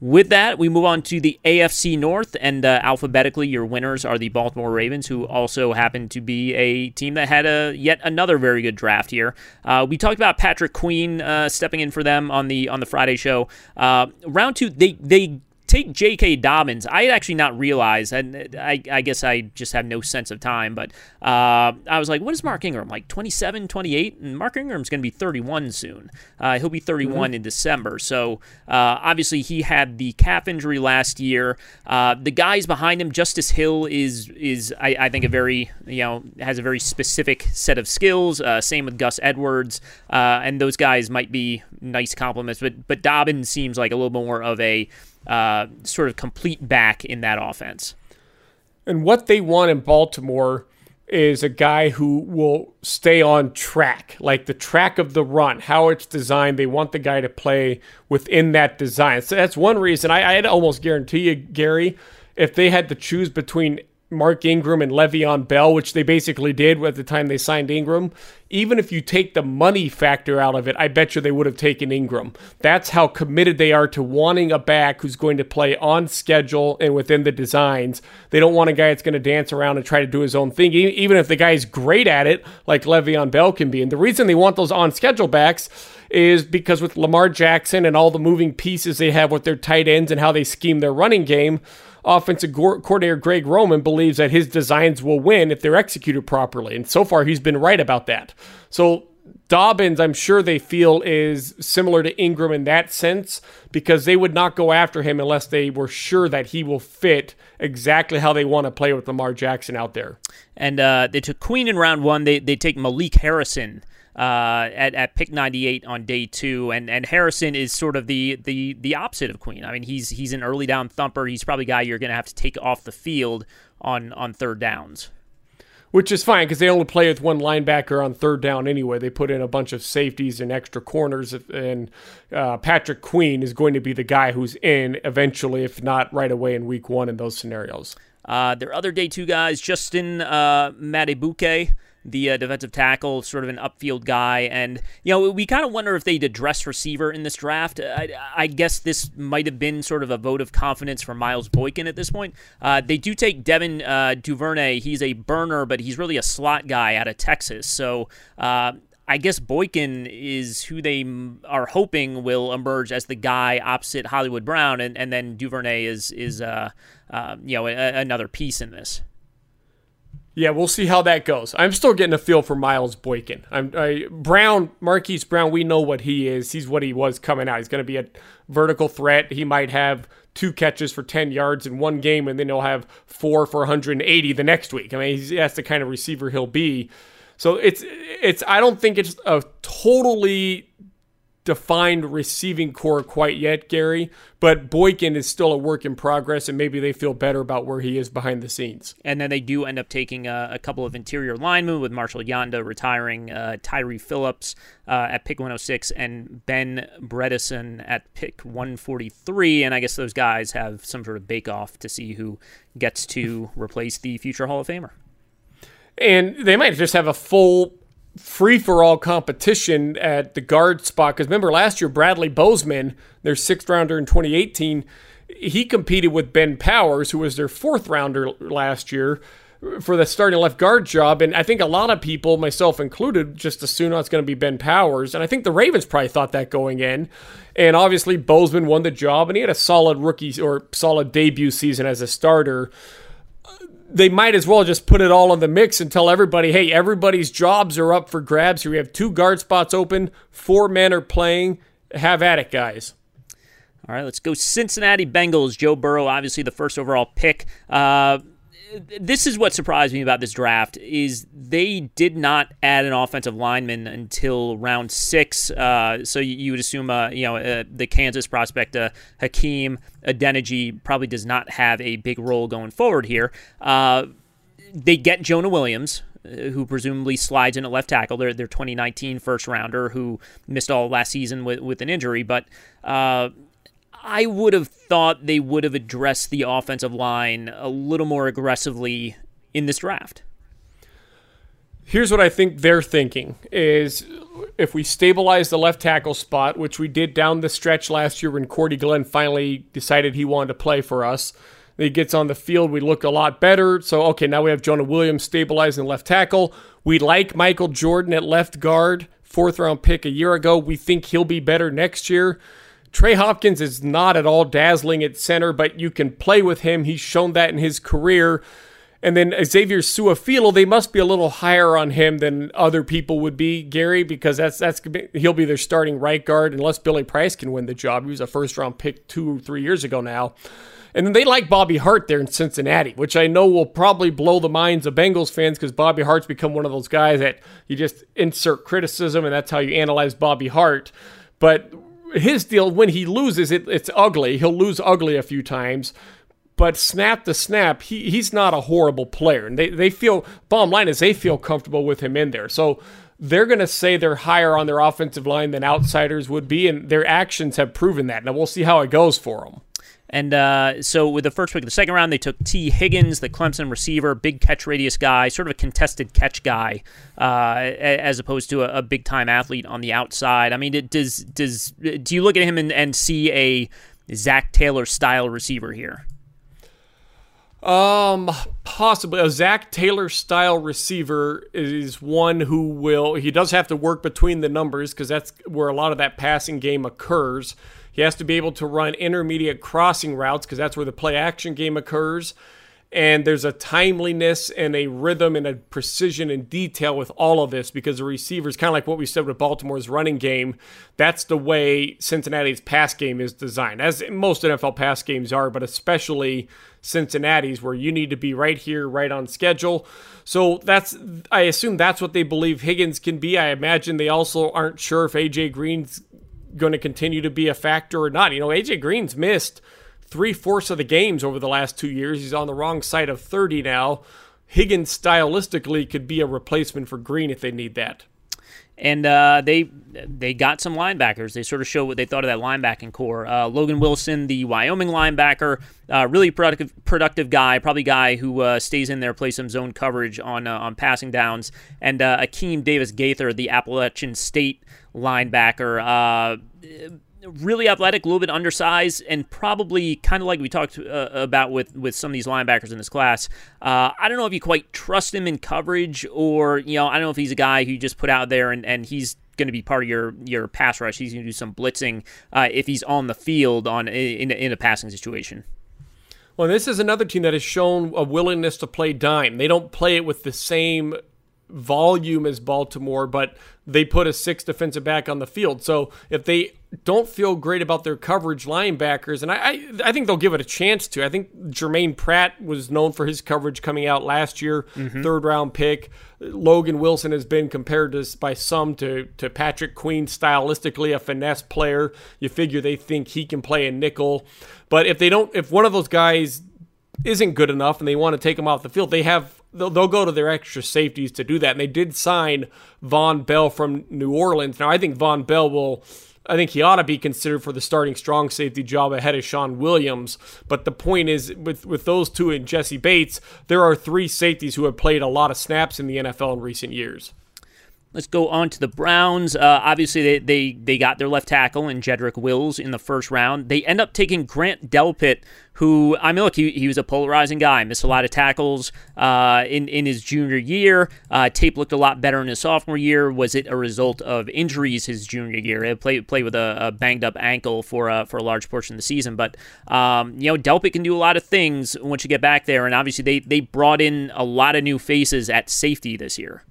With that, we move on to the AFC North, and uh, alphabetically, your winners are the Baltimore Ravens, who also happen to be a team that had a yet another very good draft here. Uh, we talked about Patrick Queen uh, stepping in for them on the on the Friday show. Uh, round two, they they take J.K. Dobbins. I actually not realized, and I, I, guess I just have no sense of time, but uh, I was like, what is Mark Ingram? Like 27, 28? And Mark Ingram's going to be 31 soon. Uh, he'll be 31 mm-hmm. in December. So uh, obviously he had the calf injury last year. Uh, the guys behind him, Justice Hill, is, is I, I, think, a very, you know, has a very specific set of skills. Uh, same with Gus Edwards. Uh, and those guys might be nice complements, but, but Dobbins seems like a little more of a uh, sort of complete back in that offense.
And what they want in Baltimore is a guy who will stay on track, like the track of the run, how it's designed. They want the guy to play within that design. So that's one reason. I, I'd almost guarantee you, Gary, if they had to choose between Mark Ingram and Le'Veon Bell, which they basically did at the time they signed Ingram, even if you take the money factor out of it, I bet you they would have taken Ingram. That's how committed they are to wanting a back who's going to play on schedule and within the designs. They don't want a guy that's going to dance around and try to do his own thing, even if the guy's great at it, like Le'Veon Bell can be. And the reason they want those on schedule backs is because with Lamar Jackson and all the moving pieces they have with their tight ends and how they scheme their running game, offensive coordinator Greg Roman believes that his designs will win if they're executed properly. And so far, he's been right about that. So Dobbins, I'm sure they feel is similar to Ingram in that sense because they would not go after him unless they were sure that he will fit exactly how they want to play with Lamar Jackson out there.
And uh, they took Queen in round one. They they take Malik Harrison. Uh, at, at pick 98 on day two, and, and Harrison is sort of the, the the opposite of Queen. I mean, he's he's an early down thumper. He's probably a guy you're going to have to take off the field on on third downs
which is fine because they only play with one linebacker on third down anyway. They put in a bunch of safeties and extra corners, and uh, Patrick Queen is going to be the guy who's in eventually, if not right away in week one in those scenarios.
Uh, their other day two guys, Justin uh, Madubuike the uh, defensive tackle, sort of an upfield guy. And, you know, we kind of wonder if they'd address receiver in this draft. I, I, guess this might have been sort of a vote of confidence for Miles Boykin at this point. Uh, they do take Devin uh, Duvernay. He's a burner, but he's really a slot guy out of Texas. So, uh, I guess Boykin is who they are hoping will emerge as the guy opposite Hollywood Brown, and, and then Duvernay is is uh, uh, you know a, another piece in this.
Yeah, we'll see how that goes. I'm still getting a feel for Miles Boykin. I'm I, Brown, Marquise Brown. We know what he is. He's what he was coming out. He's going to be a vertical threat. He might have two catches for 10 yards in one game, and then he'll have four for 180 the next week. I mean, that's the kind of receiver he'll be. So it's it's. I don't think it's a totally defined receiving corps quite yet, Gary, but Boykin is still a work in progress, and maybe they feel better about where he is behind the scenes.
And then they do end up taking a, a couple of interior linemen with Marshall Yanda retiring, uh, Tyre Phillips uh, at pick 106, and Ben Bredeson at pick 143. And I guess those guys have some sort of bake off to see who gets to replace the future Hall of Famer.
And they might just have a full free for all competition at the guard spot. Because remember, last year, Bradley Bozeman, their sixth rounder in 2018, he competed with Ben Powers, who was their fourth rounder last year, for the starting left guard job. And I think a lot of people, myself included, just assumed it's going to be Ben Powers. And I think the Ravens probably thought that going in. And obviously, Bozeman won the job, and he had a solid rookie or solid debut season as a starter they might as well just put it all in the mix and tell everybody, hey, everybody's jobs are up for grabs here. We have two guard spots open, four men are playing. Have at it, guys.
All right, let's go Cincinnati Bengals. Joe Burrow, obviously the first overall pick. Uh, this is what surprised me about this draft is they did not add an offensive lineman until round six. Uh, so you, would assume, uh, you know, uh, the Kansas prospect uh, Hakeem Adeniji probably does not have a big role going forward here. Uh, they get Jonah Williams, uh, who presumably slides in at left tackle. They're their 2019 first rounder who missed all last season with, with an injury, but I would have thought they would have addressed the offensive line a little more aggressively in this draft.
Here's what I think they're thinking is if we stabilize the left tackle spot, which we did down the stretch last year when Cordy Glenn finally decided he wanted to play for us, he gets on the field, we look a lot better. So, okay, now we have Jonah Williams stabilizing left tackle. We like Michael Jordan at left guard, fourth round pick a year ago. We think he'll be better next year. Trey Hopkins is not at all dazzling at center, but you can play with him. He's shown that in his career. And then Xavier Su'a-Filo, they must be a little higher on him than other people would be, Gary, because that's that's he'll be their starting right guard unless Billy Price can win the job. He was a first round pick two or three years ago now. And then they like Bobby Hart there in Cincinnati, which I know will probably blow the minds of Bengals fans because Bobby Hart's become one of those guys that you just insert criticism and that's how you analyze Bobby Hart. But his deal when he loses it it's ugly. He'll lose ugly a few times but snap to snap he, he's not a horrible player. And they, they feel bottom line is they feel comfortable with him in there. So they're going to say they're higher on their offensive line than outsiders would be and their actions have proven that. Now we'll see how it goes for them
and uh, so with the first pick of the second round, they took Tee Higgins, the Clemson receiver, big catch radius guy, sort of a contested catch guy, uh, as opposed to a, a big time athlete on the outside. I mean, it, does does do you look at him and, and see a Zac Taylor style receiver here?
Um, possibly a Zac Taylor style receiver is one who will. He does have to work between the numbers because that's where a lot of that passing game occurs. He has to be able to run intermediate crossing routes because that's where the play action game occurs. and there's a timeliness and a rhythm and a precision and detail with all of this because the receivers, kind of like what we said with Baltimore's running game, that's the way Cincinnati's pass game is designed, as most NFL pass games are, but especially Cincinnati's, where you need to be right here, right on schedule. So that's, I assume that's what they believe Higgins can be. I imagine they also aren't sure if AJ Green's going to continue to be a factor or not. You know, AJ Green's missed three fourths of the games over the last two years. He's on the wrong side of 30 now. Higgins stylistically could be a replacement for Green if they need that.
And uh, they they got some linebackers. They sort of show what they thought of that linebacking corps. Uh, Logan Wilson, the Wyoming linebacker, uh, really productive productive guy, probably guy who uh, stays in there, plays some zone coverage on uh, on passing downs. And uh, Akeem Davis Gaither, the Appalachian State linebacker really athletic, a little bit undersized, and probably kind of like we talked uh, about with with some of these linebackers in this class. Uh, I don't know if you quite trust him in coverage, or you know, I don't know if he's a guy who you just put out there and, and he's going to be part of your your pass rush. He's going to do some blitzing uh, if he's on the field on in, in a passing situation.
Well, this is another team that has shown a willingness to play dime. They don't play it with the same volume as Baltimore, but they put a six defensive back on the field. So if they don't feel great about their coverage linebackers, and I, I, I think they'll give it a chance to. I think Germaine Pratt was known for his coverage coming out last year, mm-hmm. third round pick. Logan Wilson has been compared to, by some to, to Patrick Queen stylistically, a finesse player. You figure they think he can play a nickel. But if they don't, if one of those guys isn't good enough and they want to take him off the field, they have they'll, they'll go to their extra safeties to do that. And they did sign Vonn Bell from New Orleans. Now I think Vonn Bell will. I think he ought to be considered for the starting strong safety job ahead of Shawn Williams. But the point is, with with those two and Jessie Bates, there are three safeties who have played a lot of snaps in the NFL in recent years.
Let's go on to the Browns. Uh, obviously, they, they they got their left tackle in Jedrick Wills in the first round. They end up taking Grant Delpit, who I mean, look, he, he was a polarizing guy. Missed a lot of tackles uh, in in his junior year. Uh, tape looked a lot better in his sophomore year. Was it a result of injuries his junior year? He played played with a, a banged up ankle for a, for a large portion of the season. But um, you know, Delpit can do a lot of things once you get back there. And obviously, they they brought in a lot of new faces at safety this year.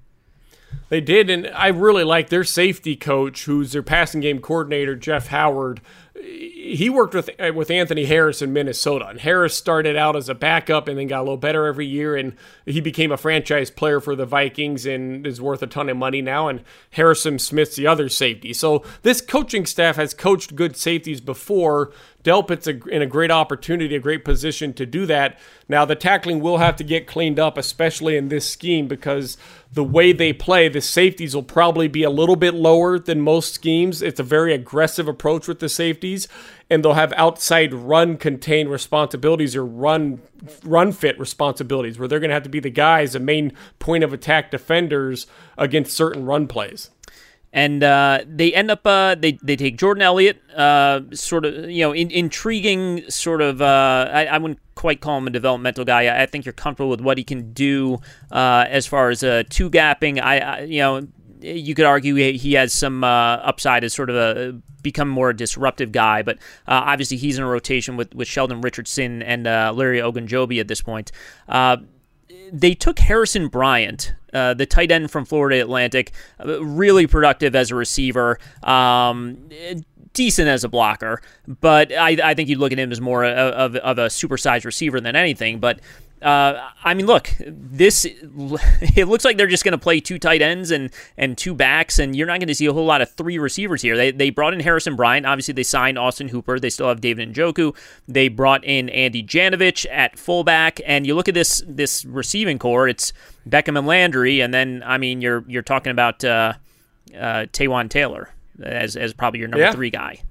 They did, and I really like their safety coach, who's their passing game coordinator, Jeff Howard. He worked with with Anthony Harris in Minnesota, and Harris started out as a backup and then got a little better every year, and he became a franchise player for the Vikings and is worth a ton of money now. And Harrison Smith's the other safety. So this coaching staff has coached good safeties before, Delpit's in a great opportunity, a great position to do that. Now, the tackling will have to get cleaned up, especially in this scheme, because the way they play, the safeties will probably be a little bit lower than most schemes. It's a very aggressive approach with the safeties, and they'll have outside run contain responsibilities or run run fit responsibilities, where they're going to have to be the guys, the main point of attack defenders against certain run plays
and uh, they end up uh, they they take Jordan Elliott, uh, sort of you know in, intriguing sort of uh, I, I, wouldn't quite call him a developmental guy. I, I think you're comfortable with what he can do uh, as far as uh, two gapping. I, I, you know you could argue he has some upside as sort of a become more disruptive guy, but obviously he's in a rotation with with Sheldon Richardson and Larry Ogunjobi at this point they took Harrison Bryant, uh, the tight end from Florida Atlantic, uh, really productive as a receiver. Um, decent as a blocker, but I, I think you'd look at him as more of, of a supersized receiver than anything. But uh, I mean, look, this it looks like they're just going to play two tight ends and and two backs, and you're not going to see a whole lot of three receivers here. They they brought in Harrison Bryant. Obviously, they signed Austin Hooper. They still have David Njoku. They brought in Andy Janovich at fullback, and you look at this this receiving corps. It's Beckham and Landry, and then I mean, you're you're talking about uh, uh, Taylor as as probably your number
yeah.
three guy.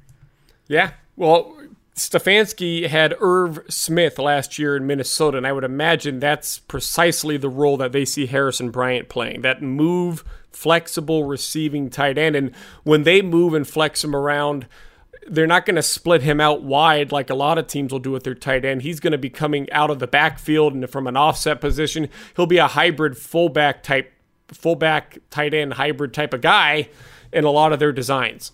Yeah. Well, Stefanski had Irv Smith last year in Minnesota, and I would imagine that's precisely the role that they see Harrison Bryant playing. That move, flexible receiving tight end. And when they move and flex him around, they're not going to split him out wide like a lot of teams will do with their tight end. He's going to be coming out of the backfield and from an offset position. He'll be a hybrid fullback type, fullback tight end hybrid type of guy in a lot of their designs.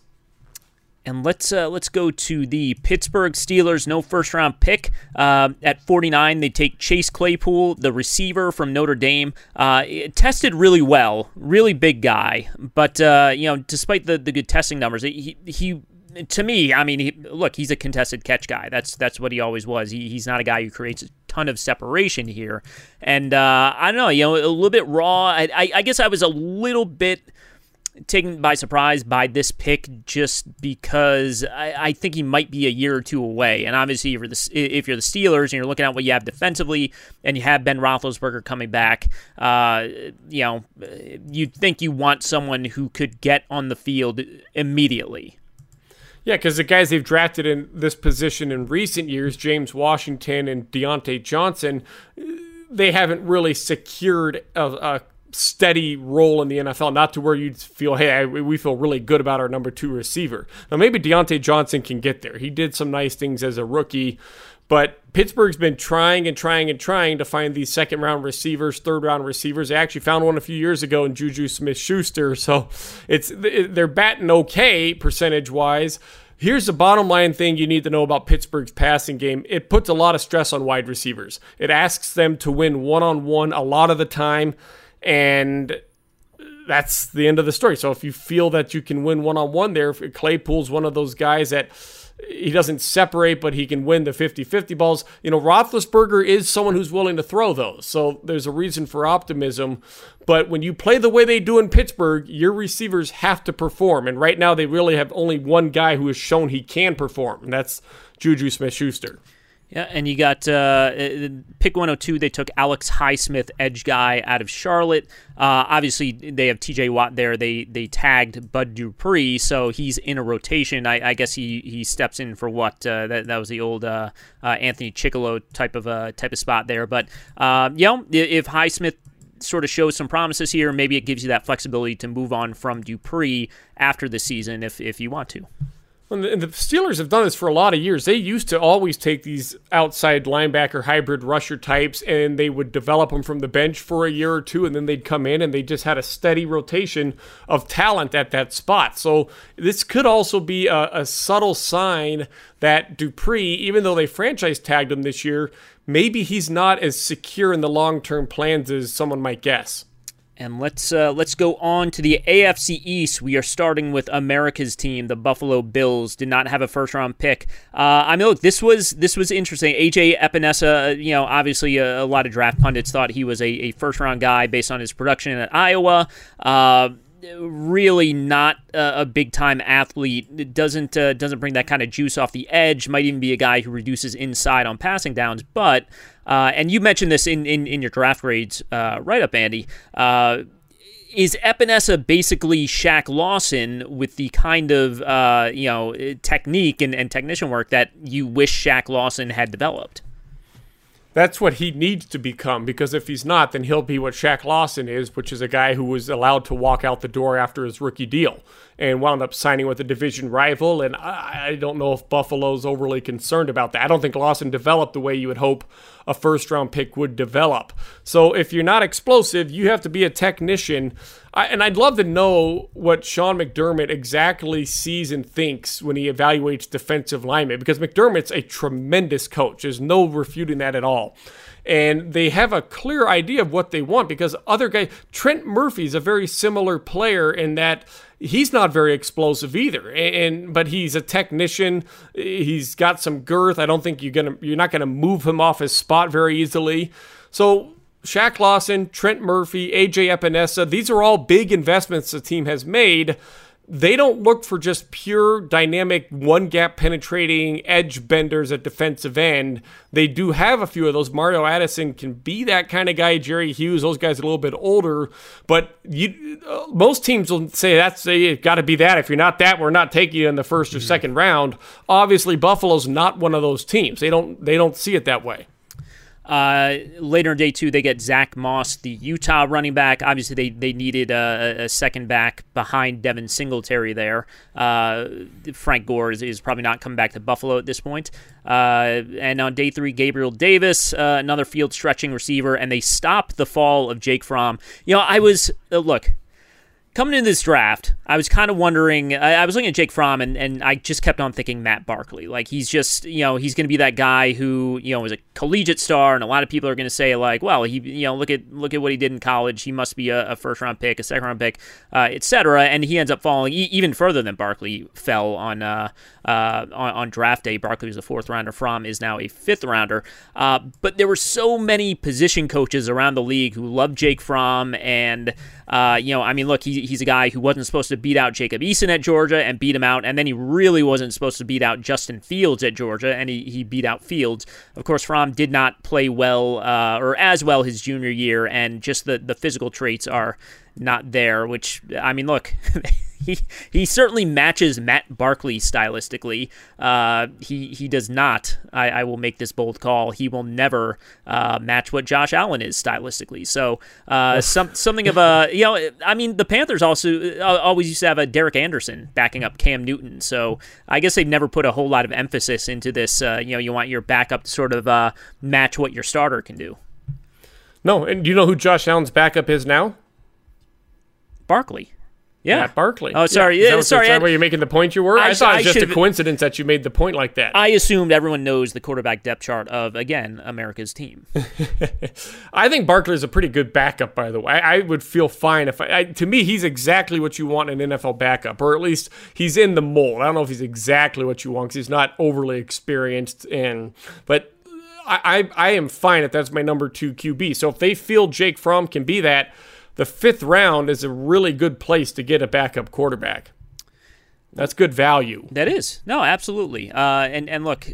And let's uh, let's go to the Pittsburgh Steelers. No first round pick uh, at 49. They take Chase Claypool, the receiver from Notre Dame. Uh, tested really well, really big guy. But uh, you know, despite the, the good testing numbers, he he to me, I mean, he, look, he's a contested catch guy. That's that's what he always was. He, he's not a guy who creates a ton of separation here. And uh, I don't know, you know, a little bit raw. I, I, I guess I was a little bit taken by surprise by this pick just because I, I, think he might be a year or two away. And obviously, if you're, the, if you're the Steelers and you're looking at what you have defensively and you have Ben Roethlisberger coming back, uh, you know, you think you want someone who could get on the field immediately.
Yeah, because the guys they've drafted in this position in recent years, James Washington and Diontae Johnson, they haven't really secured a, a steady role in the NFL, not to where you'd feel, hey, we feel really good about our number two receiver. Now, maybe Diontae Johnson can get there. He did some nice things as a rookie, but Pittsburgh's been trying and trying and trying to find these second round receivers, third round receivers. They actually found one a few years ago in Juju Smith Schuster. So it's they're batting okay percentage wise. Here's the bottom line thing you need to know about Pittsburgh's passing game. It puts a lot of stress on wide receivers. It asks them to win one on one a lot of the time. And that's the end of the story. So if you feel that you can win one on one there, Claypool's one of those guys that he doesn't separate, but he can win the 50 50 balls. You know, Roethlisberger is someone who's willing to throw those. So there's a reason for optimism. But when you play the way they do in Pittsburgh, your receivers have to perform. And right now, they really have only one guy who has shown he can perform, and that's Juju Smith Schuster.
Yeah, and you got uh, uh pick 102. They took Alex Highsmith, edge guy out of Charlotte. Uh, obviously, they have T.J. Watt there. They they tagged Bud Dupree, so he's in a rotation. I, I guess he, he steps in for what uh, that that was the old uh, uh, Anthony Chickillo type of uh, type of spot there. But you know, if Highsmith sort of shows some promises here, maybe it gives you that flexibility to move on from Dupree after the season if if you want to.
And the Steelers have done this for a lot of years. They used to always take these outside linebacker hybrid rusher types and they would develop them from the bench for a year or two and then they'd come in and they just had a steady rotation of talent at that spot. So this could also be a, a subtle sign that Dupree, even though they franchise tagged him this year, maybe he's not as secure in the long term plans as someone might guess.
And let's uh, let's go on to the AFC East. We are starting with America's team, the Buffalo Bills. Did not have a first round pick. Uh, I mean, look, this was this was interesting. AJ Epenesa, you know, obviously a, a, lot of draft pundits thought he was a, a first round guy based on his production at Iowa. Uh, really not a, big time athlete. Doesn't uh, doesn't bring that kind of juice off the edge. Might even be a guy who reduces inside on passing downs. But uh, and you mentioned this in in, in your draft grades uh, right up, Andy. Uh, is Epenesa basically Shaq Lawson with the kind of uh, you know technique and, and technician work that you wish Shaq Lawson had developed?
That's what he needs to become because if he's not, then he'll be what Shaq Lawson is, which is a guy who was allowed to walk out the door after his rookie deal and wound up signing with a division rival. And I, I don't know if Buffalo's overly concerned about that. I don't think Lawson developed the way you would hope a first round pick would develop. So if you're not explosive, you have to be a technician. I, and I'd love to know what Sean McDermott exactly sees and thinks when he evaluates defensive linemen because McDermott's a tremendous coach. There's no refuting that at all and they have a clear idea of what they want because other guys Trent Murphy's a very similar player in that he's not very explosive either. And but he's a technician. He's got some girth. I don't think you're gonna you're not gonna move him off his spot very easily. So Shaq Lawson, Trent Murphy, AJ Epenesa, these are all big investments the team has made they don't look for just pure dynamic one gap penetrating edge benders at defensive end. They do have a few of those. Mario Addison can be that kind of guy. Jerry Hughes, those guys are a little bit older, but you uh, most teams will say that's you got to be that. If you're not that, we're not taking you in the 1st or mm-hmm. second round. Obviously, Buffalo's not one of those teams. They don't they don't see it that way.
Uh, later in day two, they get Zack Moss, the Utah running back. Obviously, they, they needed a, a second back behind Devin Singletary there. Uh, Frank Gore is, is, probably not coming back to Buffalo at this point. Uh, and on day three, Gabriel Davis, uh, another field stretching receiver, and they stop the fall of Jake Fromm. You know, I was, uh, look, coming into this draft, I was kind of wondering. I, I, was looking at Jake Fromm, and, and I just kept on thinking Matt Barkley. Like he's just, you know, he's going to be that guy who, you know, was a collegiate star, and a lot of people are going to say like, well, he, you know, look at look at what he did in college. He must be a, a first round pick, a second round pick, uh, etc. And he ends up falling e- even further than Barkley fell on, uh, uh, on on draft day. Barkley was a fourth rounder. Fromm is now a fifth rounder. Uh, but there were so many position coaches around the league who loved Jake Fromm, and uh, you know, I mean, look, he, he's a guy who wasn't supposed to beat out Jacob Eason at Georgia and beat him out, and then he really wasn't supposed to beat out Justin Fields at Georgia, and he, he beat out Fields. Of course, Fromm did not play well uh, or as well his junior year, and just the, the physical traits are not there, which, I mean, look. he he certainly matches Matt Barkley stylistically. Uh, he he does not. I, I, will make this bold call. He will never uh, match what Josh Allen is stylistically. So uh, some something of a you know. I mean, the Panthers also uh, always used to have a Derek Anderson backing up Cam Newton. So I guess they've never put a whole lot of emphasis into this. Uh, you know, you want your backup to sort of uh, match what your starter can do.
No, and do you know who Josh Allen's backup is now?
Barkley. Yeah,
Matt Barkley.
Oh, sorry.
Yeah.
yeah
that,
sorry.
Is uh, why you're making the point you were? I, I thought it was just a coincidence that you made the point like that.
I assumed everyone knows the quarterback depth chart of again America's team.
I think Barkley is a pretty good backup, by the way. I, I would feel fine if I, I, To me, he's exactly what you want in an NFL backup, or at least he's in the mold. I don't know if he's exactly what you want because he's not overly experienced, and but I, I I am fine if that's my number two QB. So if they feel Jake Fromm can be that the fifth round is a really good place to get a backup quarterback. That's good value.
That is no, absolutely. Uh, and and look,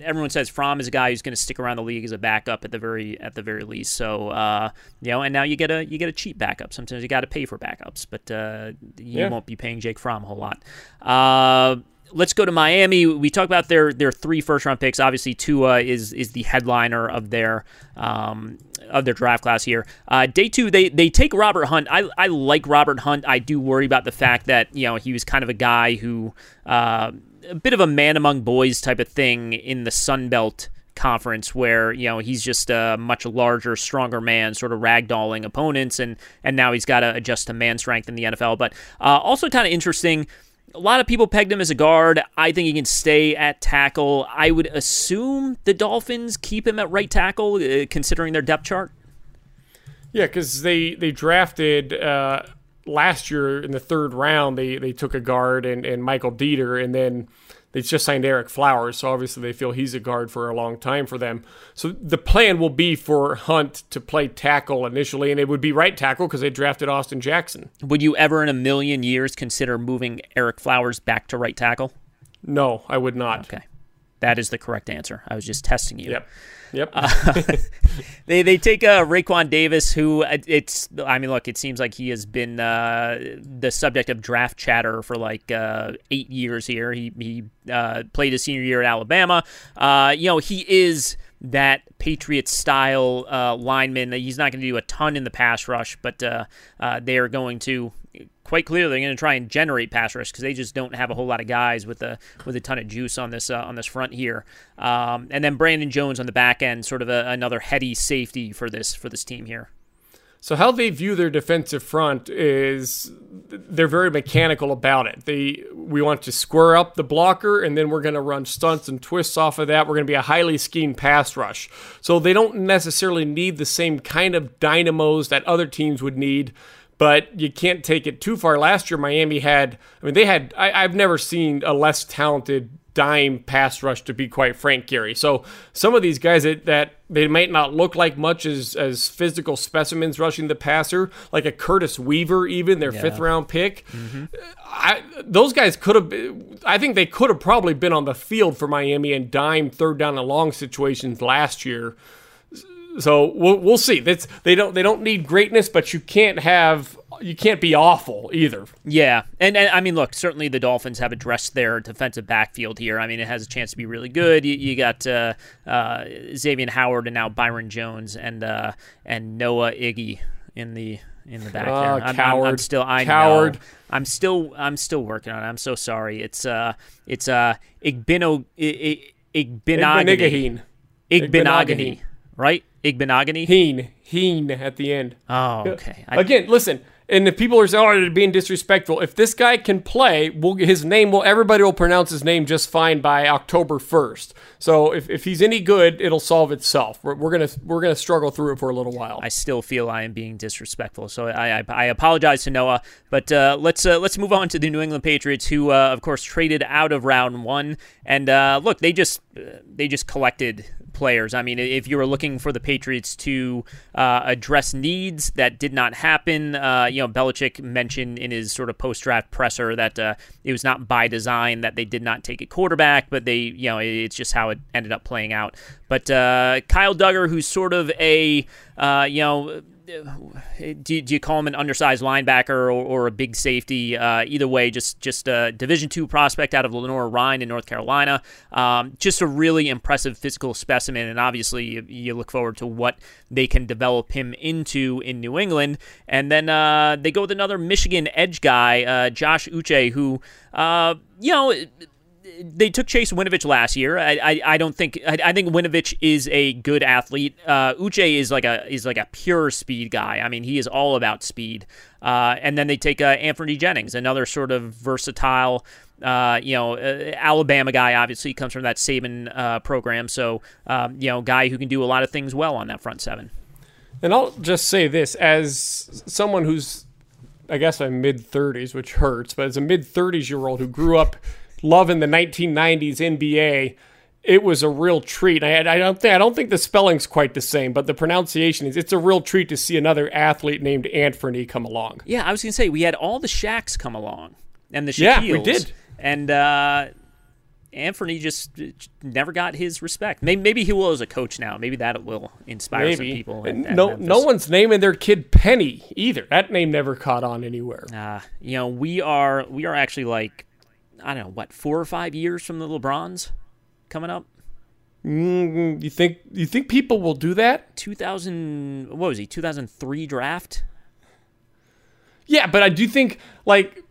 everyone says Fromm is a guy who's going to stick around the league as a backup at the very at the very least. So uh, you know, and now you get a you get a cheap backup. Sometimes you got to pay for backups, but uh, you yeah. won't be paying Jake Fromm a whole lot. Uh, let's go to Miami. We talked about their their three first round picks. Obviously, Tua is is the headliner of their um, of their draft class here. Uh, day two, they they take Robert Hunt. I I like Robert Hunt. I do worry about the fact that you know he was kind of a guy who uh, a bit of a man among boys type of thing in the Sun Belt conference where you know he's just a much larger stronger man sort of ragdolling opponents and and now he's got to adjust to man strength in the NFL but uh, also kind of interesting a lot of people pegged him as a guard. I think he can stay at tackle. I would assume the Dolphins keep him at right tackle, uh, considering their depth chart.
Yeah, because they they drafted uh, last year in the third round. They they took a guard and, and Michael Deiter, and then they just signed Ereck Flowers, so obviously they feel he's a guard for a long time for them. So the plan will be for Hunt to play tackle initially, and it would be right tackle because they drafted Austin Jackson.
Would you ever in a million years consider moving Ereck Flowers back to right tackle?
No, I would not.
Okay. That is the correct answer. I was just testing you.
Yep. Yep.
uh, they they take uh, Raekwon Davis, who uh, it's. I mean, look, it seems like he has been uh, the subject of draft chatter for like uh, eight years here. He he uh, played his senior year at Alabama. Uh, you know, he is that Patriot style lineman. He's not going to do a ton in the pass rush, but they are going to quite clearly they're going to try and generate pass rush because they just don't have a whole lot of guys with a with a ton of juice on this uh, on this front here. Um, and then Brandon Jones on the back end, sort of a, another heady safety for this for this team here.
So how they view their defensive front is they're very mechanical about it. They we want to square up the blocker and then we're going to run stunts and twists off of that. We're going to be a highly schemed pass rush. So they don't necessarily need the same kind of dynamos that other teams would need but you can't take it too far. Last year, Miami had, I mean, they had, I, have never seen a less talented dime pass rush, to be quite frank, Gary. So some of these guys that, that they might not look like much as, as physical specimens rushing the passer, like a Curtis Weaver, even their yeah. fifth round pick. Mm-hmm. I, those guys could have, I think they could have probably been on the field for Miami and dime third down and long situations last year so we'll, we'll see. That's they don't they don't need greatness, but you can't have you can't be awful either.
Yeah, and, and I mean, look, certainly the Dolphins have addressed their defensive backfield here. I mean, it has a chance to be really good. You, you got uh, uh, Xavier Howard and now Byron Jones and uh, and Noah Iggy in the in the back
there.
I'm,
coward.
I'm, I'm, still I
coward.
know. I'm still I'm still working on it. I'm so sorry. It's uh it's uh Igbino Igbinogany. Igbinogany. Right? Igbinogany?
Heen. Heen at the end.
Oh, okay.
I, Again, listen, And if people are saying, "Oh, being disrespectful," if this guy can play, we'll, his name will everybody will pronounce his name just fine by October first. So if, if he's any good, it'll solve itself. We're, we're gonna we're gonna struggle through it for a little while.
I still feel I am being disrespectful, so I I, I apologize to Noah. But uh, let's uh, let's move on to the New England Patriots, who uh, of course traded out of round one, and uh, look, they just they just collected players. I mean, if you were looking for the Patriots to uh, address needs that did not happen, uh, you know, Belichick mentioned in his sort of post draft presser that uh, it was not by design that they did not take a quarterback, but they, you know, it's just how it ended up playing out. But uh, Kyle Dugger, who's sort of a, uh, you know, do, do you call him an undersized linebacker or, or a big safety? Uh, either way, just just a Division two prospect out of Lenoir-Rhyne in North Carolina. Um, just a really impressive physical specimen, and obviously you, you, look forward to what they can develop him into in New England. And then uh, they go with another Michigan edge guy, uh, Josh Uche, who uh, you know they took Chase Winovich last year. I, I, I don't think I, I, think Winovich is a good athlete. Uh, Uche is like a is like a pure speed guy. I mean, he is all about speed. Uh, and then they take uh, Anfernee Jennings, another sort of versatile. Uh, you know, uh, Alabama guy obviously comes from that Saban uh, program, so um, you know, guy who can do a lot of things well on that front seven.
And I'll just say this as someone who's, I guess, I'm mid 30s, which hurts, but as a mid 30s year old who grew up loving the 1990s NBA, it was a real treat. I, I, don't think I don't think the spelling's quite the same, but the pronunciation is. It's a real treat to see another athlete named Anthony come along.
Yeah, I was gonna say we had all the Shaqs come along, and the Shaquilles,
yeah, we did,
and uh, Anthony just never got his respect. Maybe, maybe, he will as a coach now. Maybe that will inspire maybe. some people. At, at
no, no one's naming their kid Penny either. That name never caught on anywhere.
Uh, you know, we are we are actually like I don't know what four or five years from the LeBrons coming up.
Mm, you think you think people will do that?
Two thousand what was he? Two thousand three draft.
Yeah, but I do think like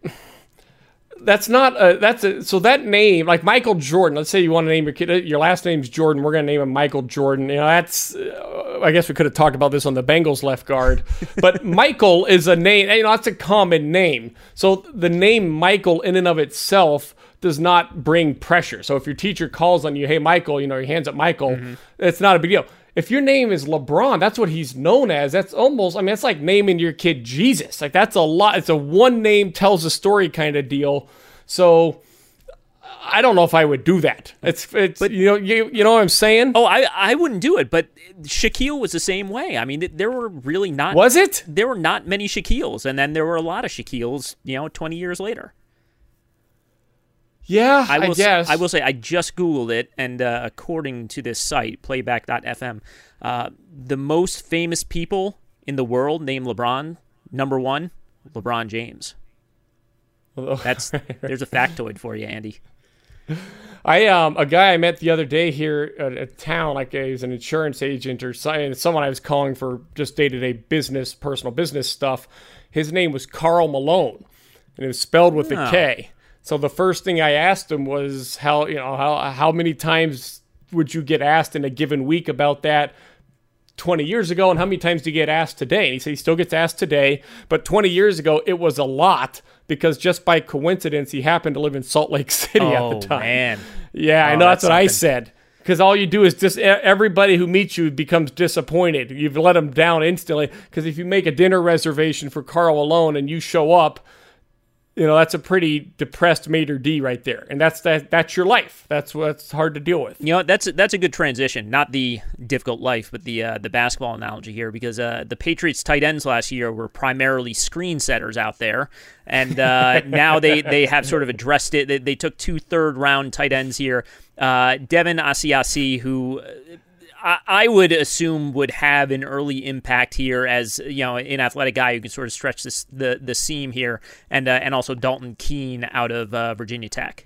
that's not a that's a so that name like Michael Jordan. Let's say you want to name your kid your last name's Jordan. We're gonna name him Michael Jordan. You know that's uh, I guess we could have talked about this on the Bengals left guard, but Michael is a name. You know that's a common name. So the name Michael in and of itself does not bring pressure. So if your teacher calls on you, hey Michael, you know your hands up Michael, mm-hmm. it's not a big deal if your name is LeBron, that's what he's known as. That's almost, I mean, it's like naming your kid Jesus. Like, that's a lot. It's a one name tells a story kind of deal. So, I don't know if I would do that. It's, it's but, you know, you, you know what I'm saying?
Oh, I, I wouldn't do it, but Shaquille was the same way. I mean, there were really not.
Was it?
There were not many Shaquilles, and then there were a lot of Shaquilles, you know, 20 years later.
Yeah,
I, will
I guess.
Say, I will say I just Googled it, and uh, according to this site, playback.fm, uh, the most famous people in the world named LeBron, number one, LeBron James. That's there's a factoid for you, Andy.
I um a guy I met the other day here at a town, like he's an insurance agent or someone I was calling for just day to day business, personal business stuff. His name was Karl Malone, and it was spelled with oh. a K. So the first thing I asked him was how you know how how many times would you get asked in a given week about that 20 years ago and how many times do you get asked today? And he said he still gets asked today, but 20 years ago it was a lot because just by coincidence he happened to live in Salt Lake City
oh,
at the oh, time.
Man.
Yeah, oh, I know that's, that's what I said. Because all you do is just everybody who meets you becomes disappointed. You've let them down instantly. Because if you make a dinner reservation for Karl Malone and you show up, you know that's a pretty depressed maître d' right there. And that's that that's your life. That's what's hard to deal with.
You know that's that's a good transition. Not the difficult life but the uh, the basketball analogy here because uh, the patriots tight ends last year were primarily screen setters out there. And uh, now they they have sort of addressed it. They, they took two third round tight ends here. Uh, devin asiasi who I, would assume would have an early impact here as you know an athletic guy who can sort of stretch this the the seam here, and uh, and also Dalton Keene out of uh, Virginia Tech.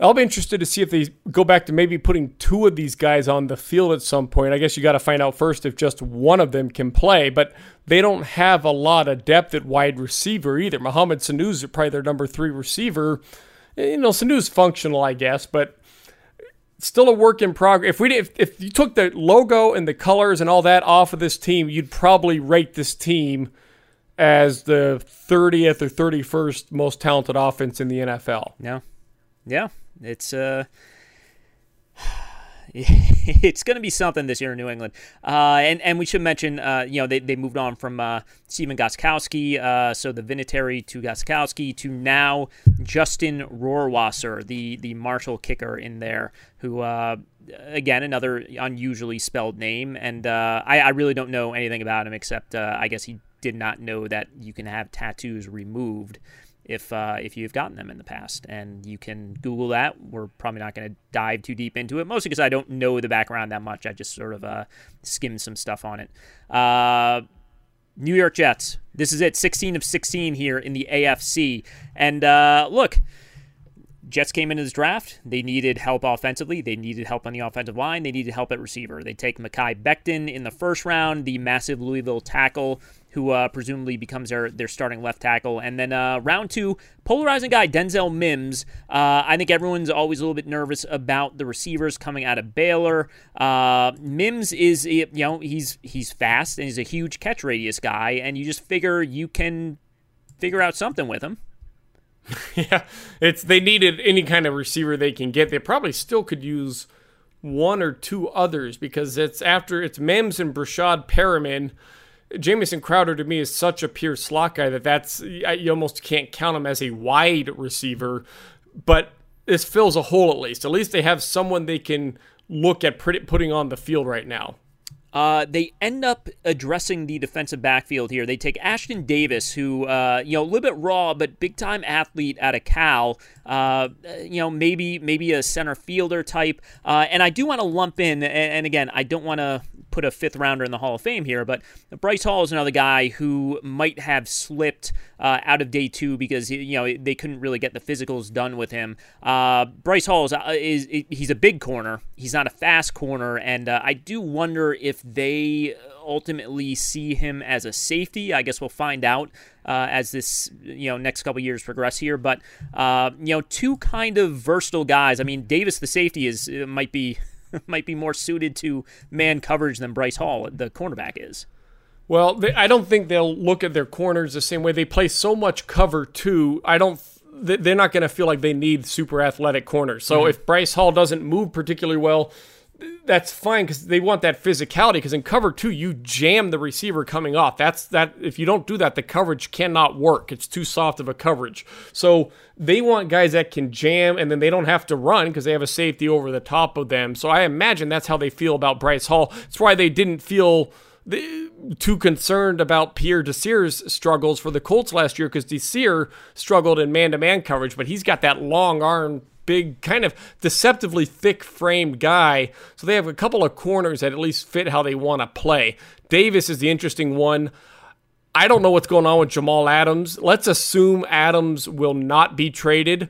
I'll be interested to see if they go back to maybe putting two of these guys on the field at some point. I guess you got to find out first if just one of them can play, but they don't have a lot of depth at wide receiver either. Mohamed Sanu's is probably their number three receiver. You know, Sanu's functional, I guess, but still a work in progress. If we if, if you took the logo and the colors and all that off of this team, you'd probably rate this team as the 30th or 31st most talented offense in the NFL.
Yeah. Yeah. It's uh it's going to be something this year in New England. Uh, and, and we should mention, uh, you know, they, they moved on from uh, Stephen Gostkowski, uh, so the Vinatieri to Gostkowski, to now Justin Rohrwasser, the, the Marshall kicker in there, who, uh, again, another unusually spelled name. And uh, I, I really don't know anything about him except I guess he did not know that you can have tattoos removed if uh, if you've gotten them in the past. And you can Google that. We're probably not going to dive too deep into it, mostly because I don't know the background that much. I just sort of uh, skimmed some stuff on it. Uh, New York Jets. This is it. 16 of 16 here in the AFC. And uh, look. Jets came into this draft. They needed help offensively. They needed help on the offensive line. They needed help at receiver. They take Mekhi Becton in the first round, the massive Louisville tackle who uh, presumably becomes their, their starting left tackle. And then uh, round two, polarizing guy, Denzel Mims. Uh, I think everyone's always a little bit nervous about the receivers coming out of Baylor. Uh, Mims is, you know, he's he's fast and he's a huge catch radius guy, and you just figure you can figure out something with him.
yeah, it's they needed any kind of receiver they can get. They probably still could use one or two others because it's after it's Mims and Breshad Perriman Jamison Crowder to me is such a pure slot guy that that's you almost can't count him as a wide receiver, but this fills a hole at least. At least they have someone they can look at putting on the field right now.
Uh, they end up addressing the defensive backfield here. They take Ashtyn Davis, who, uh, you know, a little bit raw, but big time athlete out of Cal. Uh, you know, maybe maybe a center fielder type. Uh, and I do want to lump in, and, and again, I don't want to put a fifth rounder in the Hall of Fame here, but Bryce Hall is another guy who might have slipped uh, out of day two because you know they couldn't really get the physicals done with him. Uh, Bryce Hall is, uh, is, he's a big corner. He's not a fast corner, and uh, I do wonder if they ultimately see him as a safety. I guess we'll find out uh, as this you know next couple years progress here. But uh, you know, two kind of versatile guys. I mean, Davis the safety is might be might be more suited to man coverage than Bryce Hall, the cornerback, is.
Well, they, I don't think they'll look at their corners the same way. They play so much cover too. I don't. They're not going to feel like they need super athletic corners. So mm-hmm. if Bryce Hall doesn't move particularly well, that's fine because they want that physicality. Because in cover two, you jam the receiver coming off. That's that. If you don't do that, the coverage cannot work. It's too soft of a coverage. So they want guys that can jam, and then they don't have to run because they have a safety over the top of them. So I imagine that's how they feel about Bryce Hall. That's why they didn't feel too concerned about Pierre Desir's struggles for the Colts last year because Desir struggled in man-to-man coverage, but he's got that long arm big, kind of deceptively thick framed guy. So they have a couple of corners that at least fit how they want to play. Davis is the interesting one. I don't know what's going on with Jamal Adams. Let's assume Adams will not be traded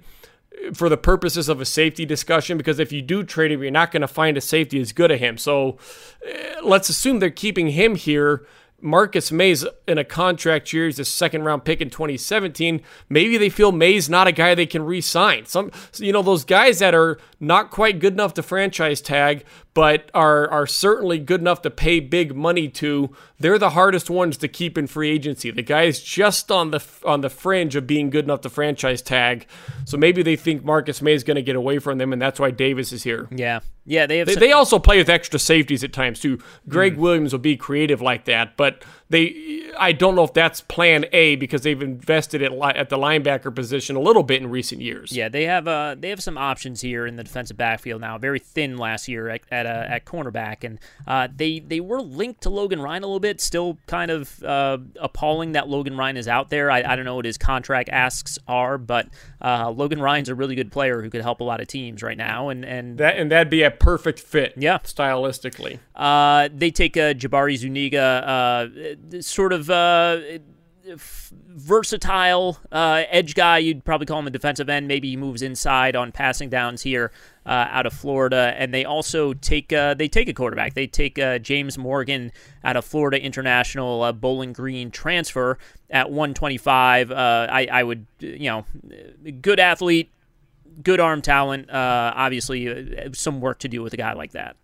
for the purposes of a safety discussion because if you do trade him, you're not going to find a safety as good as him. So uh, let's assume they're keeping him here Marcus Maye's in a contract year. He's a second round pick in 2017. Maybe they feel Maye's not a guy they can re sign. Some, you know, those guys that are not quite good enough to franchise tag, but are are certainly good enough to pay big money to. They're the hardest ones to keep in free agency. The guys just on the on the fringe of being good enough to franchise tag. So maybe they think Marcus Maye is going to get away from them, and that's why Davis is here.
Yeah, yeah. They have.
They, some- they also play with extra safeties at times too. Gregg mm. Williams will be creative like that, but but they I don't know if that's plan A because they've invested at, at the linebacker position a little bit in recent years.
Yeah, they have uh they have some options here in the defensive backfield now. Very thin last year at at, uh, at cornerback, and uh, they they were linked to Logan Ryan a little bit. Still kind of uh, appalling that Logan Ryan is out there. I, I don't know what his contract asks are, but uh, Logan Ryan's a really good player who could help a lot of teams right now, and and
that and that'd be a perfect fit.
Yeah,
stylistically.
Uh, they take uh, Jabari Zuniga, uh, sort of. Uh, versatile uh, edge guy. You'd probably call him a defensive end. Maybe he moves inside on passing downs here uh, out of Florida. And they also take uh, they take a quarterback. They take uh, James Morgan out of Florida International uh, Bowling Green transfer at 125. Uh, I, I would you know good athlete, good arm talent. obviously, some work to do with a guy like that.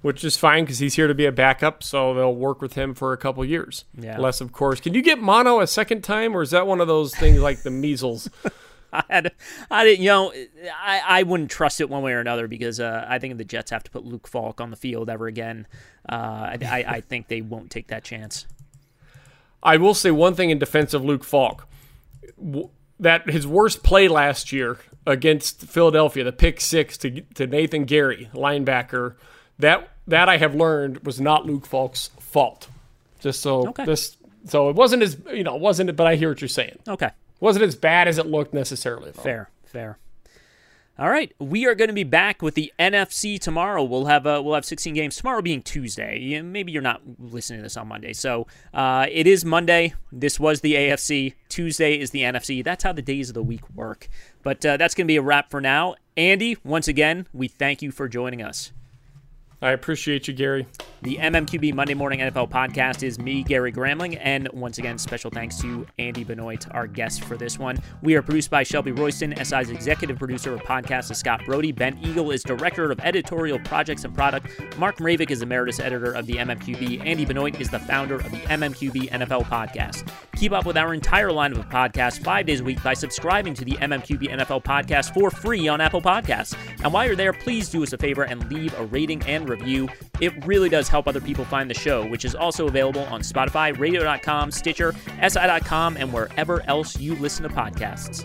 Which is fine because he's here to be a backup, so they'll work with him for a couple years.
Yeah.
Less, of course. Can you get mono a second time, or is that one of those things like the measles?
I had, I didn't, you know, I, I wouldn't trust it one way or another because uh, I think the Jets have to put Luke Falk on the field ever again. Uh, I, I, I think they won't take that chance.
I will say one thing in defense of Luke Falk that his worst play last year against Philadelphia, the pick six to, to Nathan Gerry, linebacker, that that I have learned was not Luke Falk's fault. Just so
Okay.
this, so it wasn't as you know, it wasn't. But I hear what you're saying.
Okay.
wasn't as bad as it looked necessarily. though.
Fair, fair. All right, we are going to be back with the NFC tomorrow. We'll have uh, we'll have 16 games tomorrow, being Tuesday. Maybe you're not listening to this on Monday, so uh, it is Monday. This was the AFC. Tuesday is the NFC. That's how the days of the week work. But uh, that's going to be a wrap for now. Andy, once again, we thank you for joining us.
I appreciate you, Gary.
The MMQB Monday Morning NFL podcast is me, Gary Gramling, and once again, special thanks to Andy Benoit, our guest for this one. We are produced by Shelby Royston. SI's executive producer of podcast is Scott Brody. Ben Eagle is director of editorial projects and product. Mark Mravic is emeritus editor of the MMQB. Andy Benoit is the founder of the MMQB NFL podcast. Keep up with our entire lineup of podcasts five days a week by subscribing to the MMQB NFL podcast for free on Apple Podcasts. And while you're there, please do us a favor and leave a rating review. It really does help other people find the show, which is also available on Spotify, radio.com, Stitcher, SI.com, and wherever else you listen to podcasts.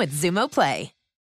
with Xumo Play.